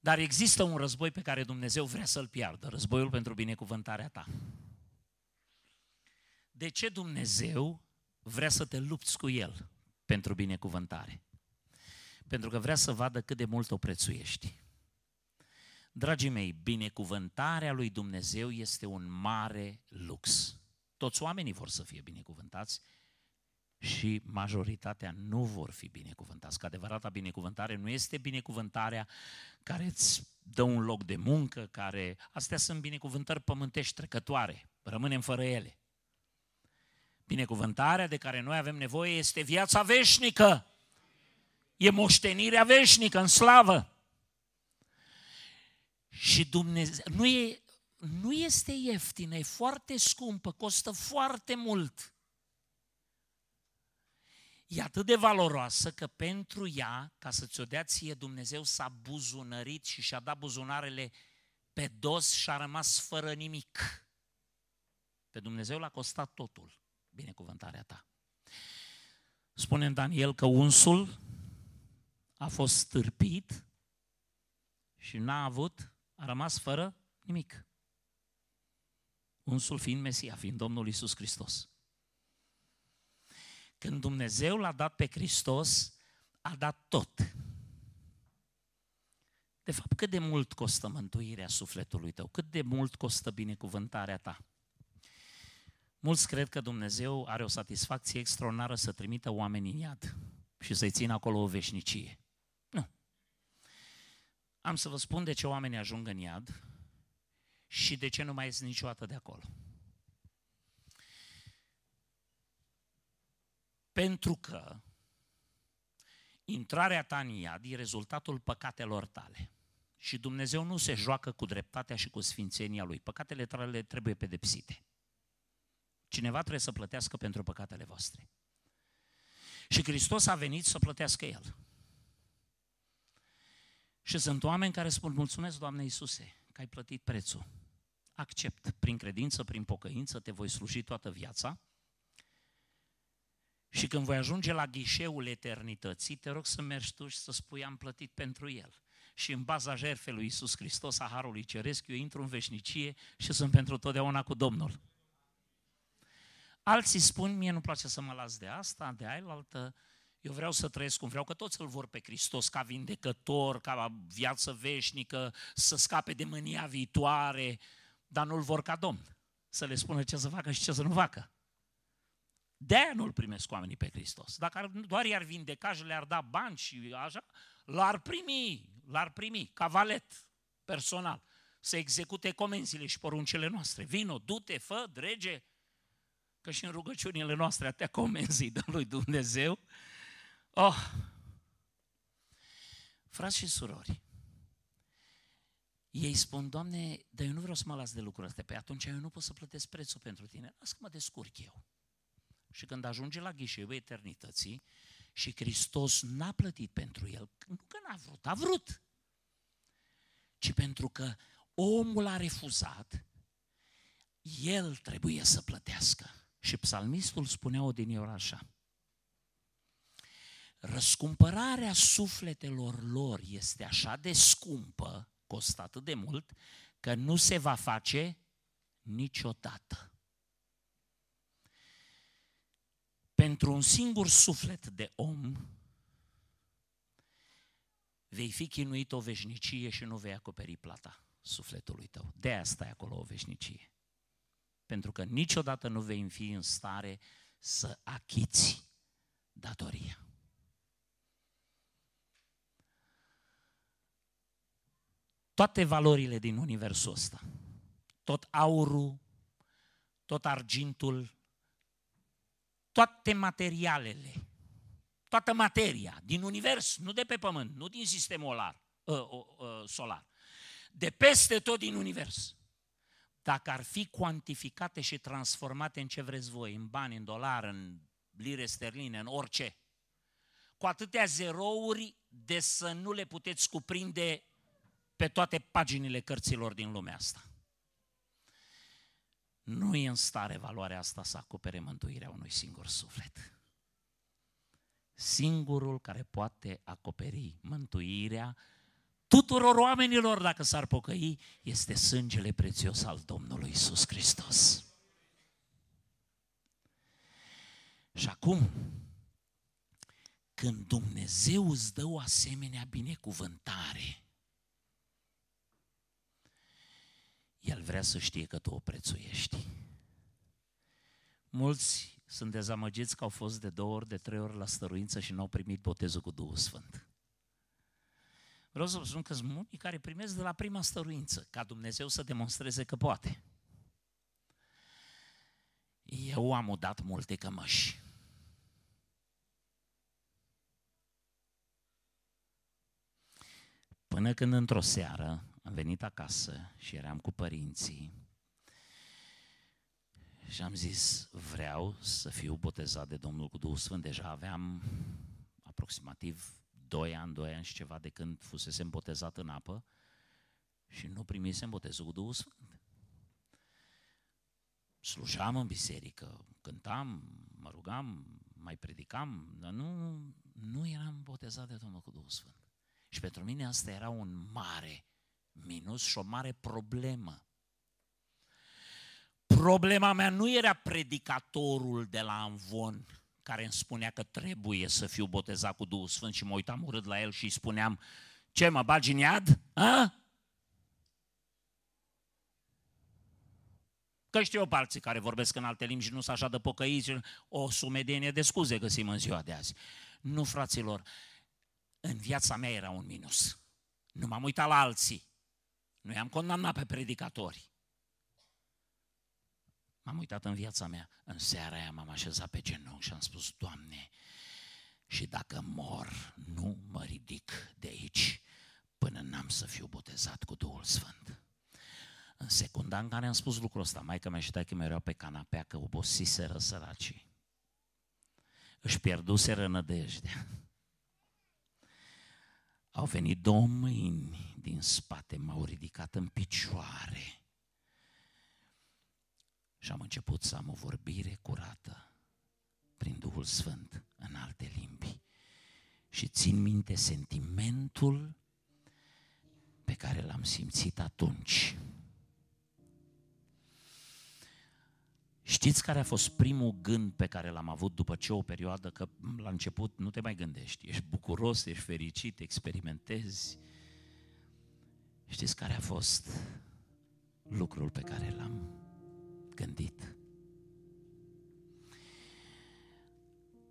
Dar există un război pe care Dumnezeu vrea să-l piardă, războiul pentru binecuvântarea ta. De ce Dumnezeu vrea să te lupți cu El pentru binecuvântare? Pentru că vrea să vadă cât de mult o prețuiești. Dragii mei, binecuvântarea lui Dumnezeu este un mare lux. Toți oamenii vor să fie binecuvântați, și majoritatea nu vor fi binecuvântați. Că adevărata binecuvântare nu este binecuvântarea care îți dă un loc de muncă, care... Astea sunt binecuvântări pământești trecătoare, rămânem fără ele. Binecuvântarea de care noi avem nevoie este viața veșnică. E moștenirea veșnică în slavă. Și Dumnezeu, nu, e, nu este ieftină, e foarte scumpă, costă foarte mult. E atât de valoroasă că pentru ea, ca să ți-o dea ție, Dumnezeu s-a buzunărit și și-a dat buzunarele pe dos și a rămas fără nimic. Pe Dumnezeu l-a costat totul, binecuvântarea ta. Spune în Daniel că unsul a fost stârpit și n-a avut, a rămas fără nimic. Unsul fiind Mesia, fiind Domnul Isus Hristos. Când Dumnezeu l-a dat pe Hristos, a dat tot. De fapt, cât de mult costă mântuirea sufletului tău? Cât de mult costă binecuvântarea ta? Mulți cred că Dumnezeu are o satisfacție extraordinară să trimită oameni în iad și să-i țină acolo o veșnicie. Nu. Am să vă spun de ce oamenii ajung în iad și de ce nu mai ies niciodată de acolo. Pentru că intrarea ta în iad e rezultatul păcatelor tale. Și Dumnezeu nu se joacă cu dreptatea și cu sfințenia Lui. Păcatele tale trebuie pedepsite. Cineva trebuie să plătească pentru păcatele voastre. Și Hristos a venit să plătească El. Și sunt oameni care spun, mulțumesc, Doamne Iisuse, că ai plătit prețul. Accept, prin credință, prin pocăință, te voi sluji toată viața. Și când voi ajunge la ghișeul eternității, te rog să mergi tu și să spui, am plătit pentru El. Și în baza jertfei lui Iisus Hristos, a Harului Ceresc, eu intru în veșnicie și sunt pentru totdeauna cu Domnul. Alții spun, mie nu place să mă las de asta, de aia altă, eu vreau să trăiesc cum vreau, că toți îl vor pe Hristos ca vindecător, ca viață veșnică, să scape de mânia viitoare, dar nu-l vor ca Domn. Să le spună ce să facă și ce să nu facă. De-aia nu-l primesc oamenii pe Hristos. Dacă doar i-ar vindeca și le-ar da bani și așa, l-ar primi, l-ar primi, ca valet personal, să execute comenzile și poruncile noastre. Vino, du-te, fă, drege, că și în rugăciunile noastre atâtea comenzi de lui Dumnezeu. Oh! Frați și surori, ei spun, Doamne, dar eu nu vreau să mă las de lucrurile astea. Pe păi atunci eu nu pot să plătesc prețul pentru tine. Las că mă descurc eu. Și când ajunge la ghișeul eternității și Hristos n-a plătit pentru el, nu că n-a vrut, a vrut, ci pentru că omul a refuzat, el trebuie să plătească. Și psalmistul spunea odinioară așa, răscumpărarea sufletelor lor este așa de scumpă, costă atât de mult, că nu se va face niciodată. Pentru un singur suflet de om, vei fi chinuit o veșnicie și nu vei acoperi plata sufletului tău. De asta stai acolo o veșnicie pentru că niciodată nu vei fi în stare să achiți datoria. Toate valorile din universul ăsta, tot aurul, tot argintul, toate materialele, toată materia din univers, nu de pe pământ, nu din sistemul solar, uh, uh, solar, de peste tot din univers, dacă ar fi cuantificate și transformate în ce vreți voi, în bani, în dolari, în lire sterline, în orice, cu atâtea zerouri de să nu le puteți cuprinde pe toate paginile cărților din lumea asta. Nu e în stare valoarea asta să acopere mântuirea unui singur suflet. Singurul care poate acoperi mântuirea tuturor oamenilor, dacă s-ar pocăi, este sângele prețios al Domnului Isus Hristos. Și acum, când Dumnezeu îți dă o asemenea binecuvântare, El vrea să știe că tu o prețuiești. Mulți sunt dezamăgiți că au fost de două ori, de trei ori la stăruință și n-au primit botezul cu Duhul Sfânt. Vreau să vă spun că sunt unii care primesc de la prima stăruință, ca Dumnezeu să demonstreze că poate. Eu am udat multe cămăși. Până când într-o seară am venit acasă și eram cu părinții Și am zis, vreau să fiu botezat de Domnul cu Duhul Sfânt. Deja aveam aproximativ 2 ani, 2 ani și ceva de când fusesem botezat în apă și nu primisem botezul cu Duhul Sfânt. Slujam în biserică, cântam, mă rugam, mai predicam, dar nu, nu eram botezat de Domnul cu Duhul Sfânt. Și pentru mine asta era un mare minus și o mare problemă. Problema mea nu era predicatorul de la Amvon care îmi spunea că trebuie să fiu botezat cu Duhul Sfânt și mă uitam urât la el și îi spuneam, ce mă bagi în iad? A? Că știu eu parții care vorbesc în alte limbi și nu sunt așa de pocăiți, o sumedenie de scuze găsim în ziua de azi. Nu, fraților, în viața mea era un minus. Nu m-am uitat la alții. Nu i-am condamnat pe predicatori. M-am uitat în viața mea. În seara aia m-am așezat pe genunchi și am spus, Doamne, și dacă mor, nu mă ridic de aici până n-am să fiu botezat cu Duhul Sfânt. În secunda în care am spus lucrul ăsta, maica mea și taică mă erau pe canapea că obosiseră săracii. Își pierduseră nădejdea. Au venit două mâini din spate, m-au ridicat în picioare și am început să am o vorbire curată prin Duhul Sfânt în alte limbi. Și țin minte sentimentul pe care l-am simțit atunci. Știți care a fost primul gând pe care l-am avut după ce o perioadă, că la început nu te mai gândești, ești bucuros, ești fericit, experimentezi. Știți care a fost lucrul pe care l-am gândit?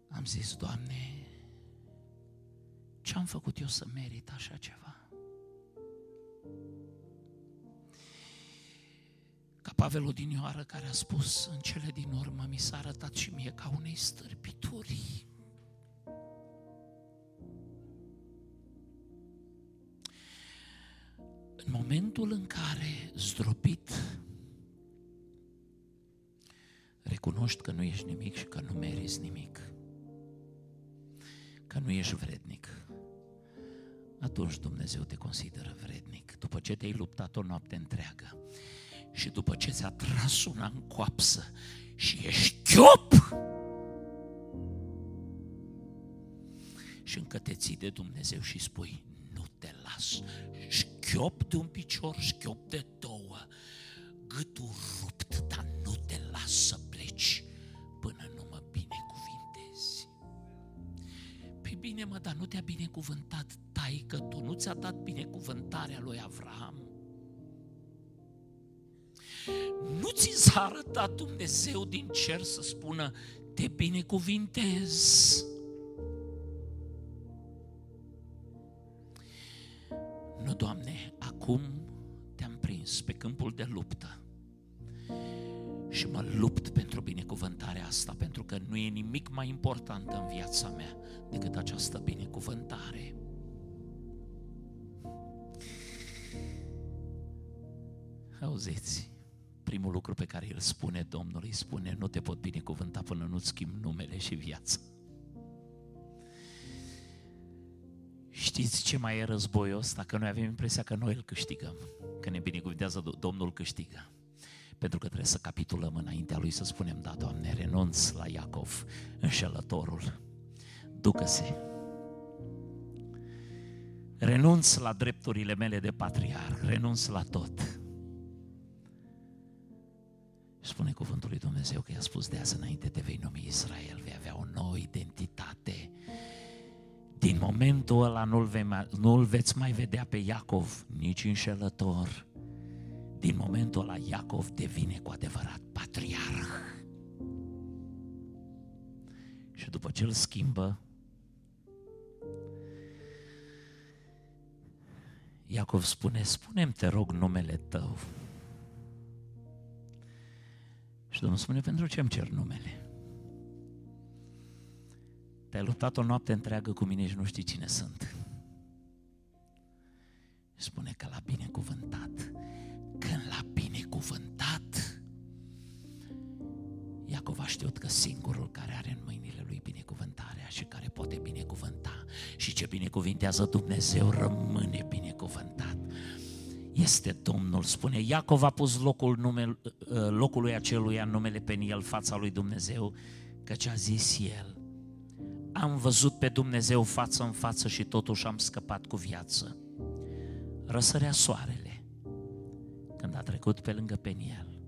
Am zis, Doamne, ce am făcut eu să merit așa ceva? Pavel Odinioară care a spus în cele din urmă, mi s-a arătat și mie ca unei stârpituri. În momentul în care zdrobit recunoști că nu ești nimic și că nu meriți nimic, că nu ești vrednic, atunci Dumnezeu te consideră vrednic. După ce te-ai luptat o noapte întreagă și după ce ți-a tras una în coapsă și ești chiop, și încă te ții de Dumnezeu și spui, nu te las, șchiop de un picior, șchiop de două, gâtul rupt, dar nu te las să pleci până nu mă binecuvintezi. Păi bine mă, dar nu te-a binecuvântat taică tu, nu ți-a dat binecuvântarea lui Avram? Nu ți s-a arătat Dumnezeu din cer să spună, te binecuvintez. Nu, Doamne, acum te-am prins pe câmpul de luptă și mă lupt pentru binecuvântarea asta, pentru că nu e nimic mai important în viața mea decât această binecuvântare. Auziți, primul lucru pe care îl spune Domnul, îi spune, nu te pot binecuvânta până nu-ți schimb numele și viața. Știți ce mai e războiul ăsta? Că noi avem impresia că noi îl câștigăm. Că ne binecuvântează Domnul câștigă. Pentru că trebuie să capitulăm înaintea lui să spunem, da, Doamne, renunț la Iacov, înșelătorul. Ducă-se. Renunț la drepturile mele de patriarh, renunț la tot. Spune cuvântul lui Dumnezeu că i-a spus de azi înainte te vei numi Israel, vei avea o nouă identitate. Din momentul ăla nu-l, vei, nu-l veți mai vedea pe Iacov, nici înșelător. Din momentul ăla Iacov devine cu adevărat patriarh. Și după ce îl schimbă, Iacov spune, spune te rog numele tău. Și Domnul spune, pentru ce îmi cer numele? Te-ai luptat o noapte întreagă cu mine și nu știi cine sunt. Spune că l-a binecuvântat. Când l-a binecuvântat, Iacov a știut că singurul care are în mâinile lui binecuvântarea și care poate binecuvânta și ce binecuvintează Dumnezeu rămâne binecuvântat. Este Domnul, spune Iacov a pus locul numel, locului aceluia numele Peniel fața lui Dumnezeu, căci a zis el, am văzut pe Dumnezeu față în față și totuși am scăpat cu viață. Răsărea soarele când a trecut pe lângă Peniel.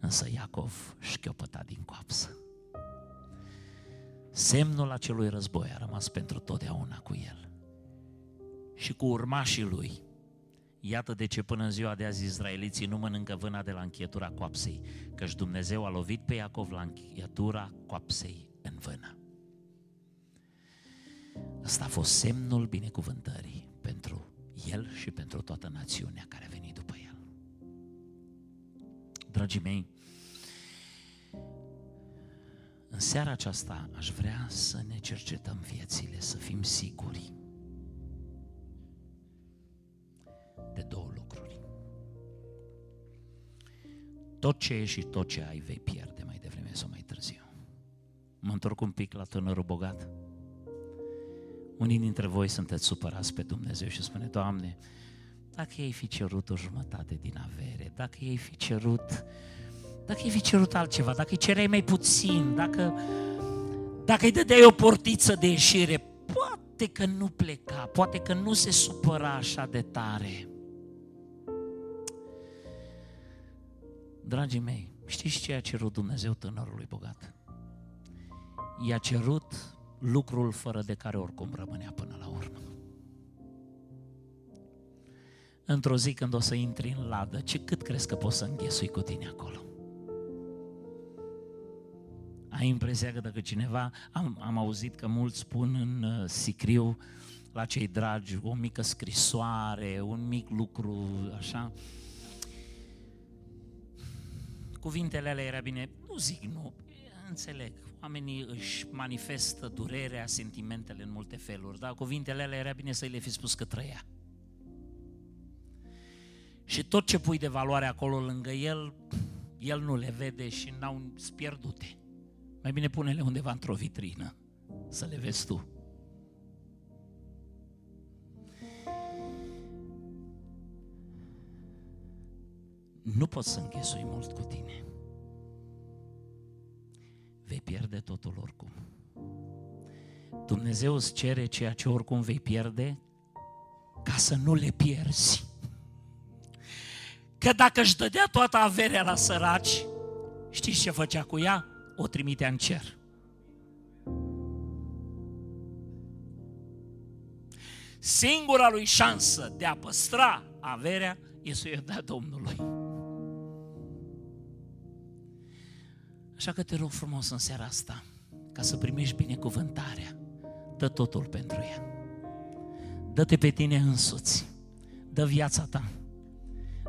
Însă Iacov șchiopăta din coapsă. Semnul acelui război a rămas pentru totdeauna cu el și cu urmașii lui. Iată de ce până în ziua de azi izraeliții nu mănâncă vâna de la închietura coapsei, căci Dumnezeu a lovit pe Iacov la închietura coapsei în vână. Ăsta a fost semnul binecuvântării pentru el și pentru toată națiunea care a venit după el. Dragii mei, în seara aceasta aș vrea să ne cercetăm viețile, să fim siguri de două lucruri. Tot ce e și tot ce ai vei pierde mai devreme sau mai târziu. Mă întorc un pic la tânărul bogat. Unii dintre voi sunteți supărați pe Dumnezeu și spune, Doamne, dacă ei fi cerut o jumătate din avere, dacă ei fi cerut, dacă ei fi cerut altceva, dacă îi cereai mai puțin, dacă, dacă îi dădeai o portiță de ieșire, poate că nu pleca, poate că nu se supăra așa de tare. Dragii mei, știți ce a cerut Dumnezeu tânărului bogat? I-a cerut lucrul fără de care oricum rămânea până la urmă. Într-o zi când o să intri în ladă, ce cât crezi că poți să înghesui cu tine acolo? Ai impresia că dacă cineva, am, am auzit că mulți spun în uh, sicriu la cei dragi o mică scrisoare, un mic lucru, așa. Cuvintele alea era bine, nu zic nu, înțeleg, oamenii își manifestă durerea, sentimentele în multe feluri, dar cuvintele alea era bine să le fi spus că trăia. Și tot ce pui de valoare acolo lângă el, el nu le vede și n-au pierdute. Mai bine pune-le undeva într-o vitrină, să le vezi tu. Nu poți să înghesui mult cu tine vei pierde totul oricum. Dumnezeu îți cere ceea ce oricum vei pierde ca să nu le pierzi. Că dacă își dădea toată averea la săraci, știți ce făcea cu ea? O trimitea în cer. Singura lui șansă de a păstra averea e să o dea Domnului. Așa că te rog frumos în seara asta, ca să primești binecuvântarea, dă totul pentru ea. Dă-te pe tine însuți, dă viața ta,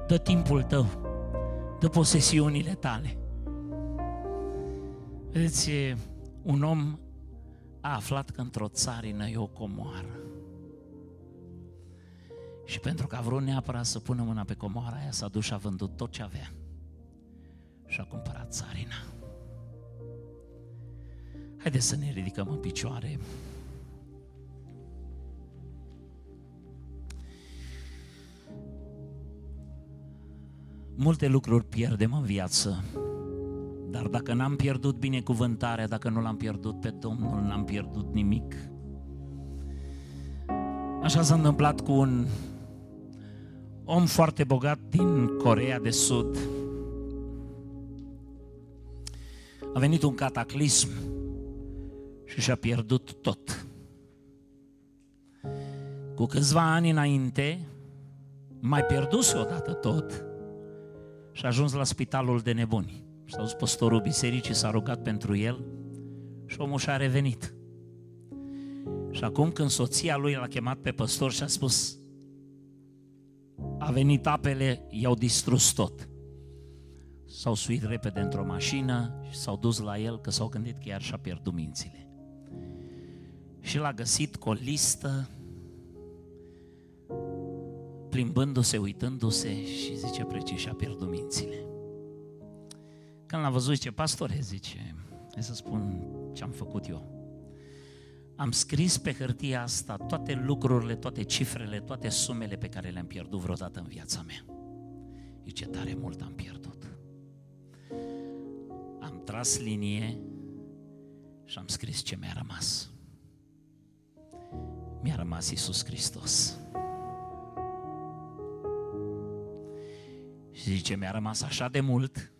dă timpul tău, dă posesiunile tale. Vedeți, un om a aflat că într-o țarină e o comoară. Și pentru că a vrut neapărat să pună mâna pe comoara aia, s-a dus și a vândut tot ce avea. Și a cumpărat țarina. Haideți să ne ridicăm în picioare. Multe lucruri pierdem în viață, dar dacă n-am pierdut binecuvântarea, dacă nu l-am pierdut pe Domnul, n-am pierdut nimic. Așa s-a întâmplat cu un om foarte bogat din Corea de Sud. A venit un cataclism și și-a pierdut tot. Cu câțiva ani înainte, mai pierduse odată tot și a ajuns la spitalul de nebuni. S-a dus păstorul bisericii, s-a rugat pentru el și omul și-a revenit. Și acum când soția lui l-a chemat pe păstor și a spus a venit apele, i-au distrus tot. S-au suit repede într-o mașină și s-au dus la el că s-au gândit că iar și-a pierdut mințile și l-a găsit cu o listă, plimbându-se, uitându-se și zice, preci și-a pierdut mințile. Când l-am văzut, zice, pastore, zice, hai să spun ce am făcut eu. Am scris pe hârtia asta toate lucrurile, toate cifrele, toate sumele pe care le-am pierdut vreodată în viața mea. Zice, tare mult am pierdut. Am tras linie și am scris ce mi-a rămas. Mi-a rămas Iisus Hristos. Și zice, mi-a rămas așa de mult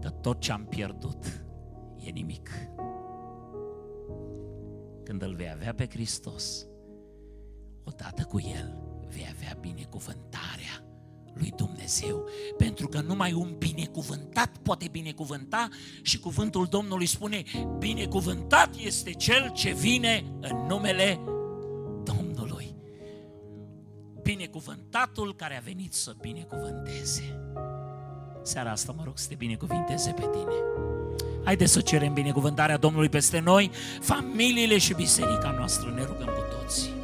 că tot ce am pierdut e nimic. Când îl vei avea pe Hristos, odată cu El vei avea binecuvântarea lui Dumnezeu. Pentru că numai un binecuvântat poate binecuvânta și cuvântul Domnului spune, binecuvântat este cel ce vine în numele Domnului. Binecuvântatul care a venit să binecuvânteze. Seara asta mă rog să te binecuvinteze pe tine. Haideți să cerem binecuvântarea Domnului peste noi, familiile și biserica noastră. Ne rugăm cu toții.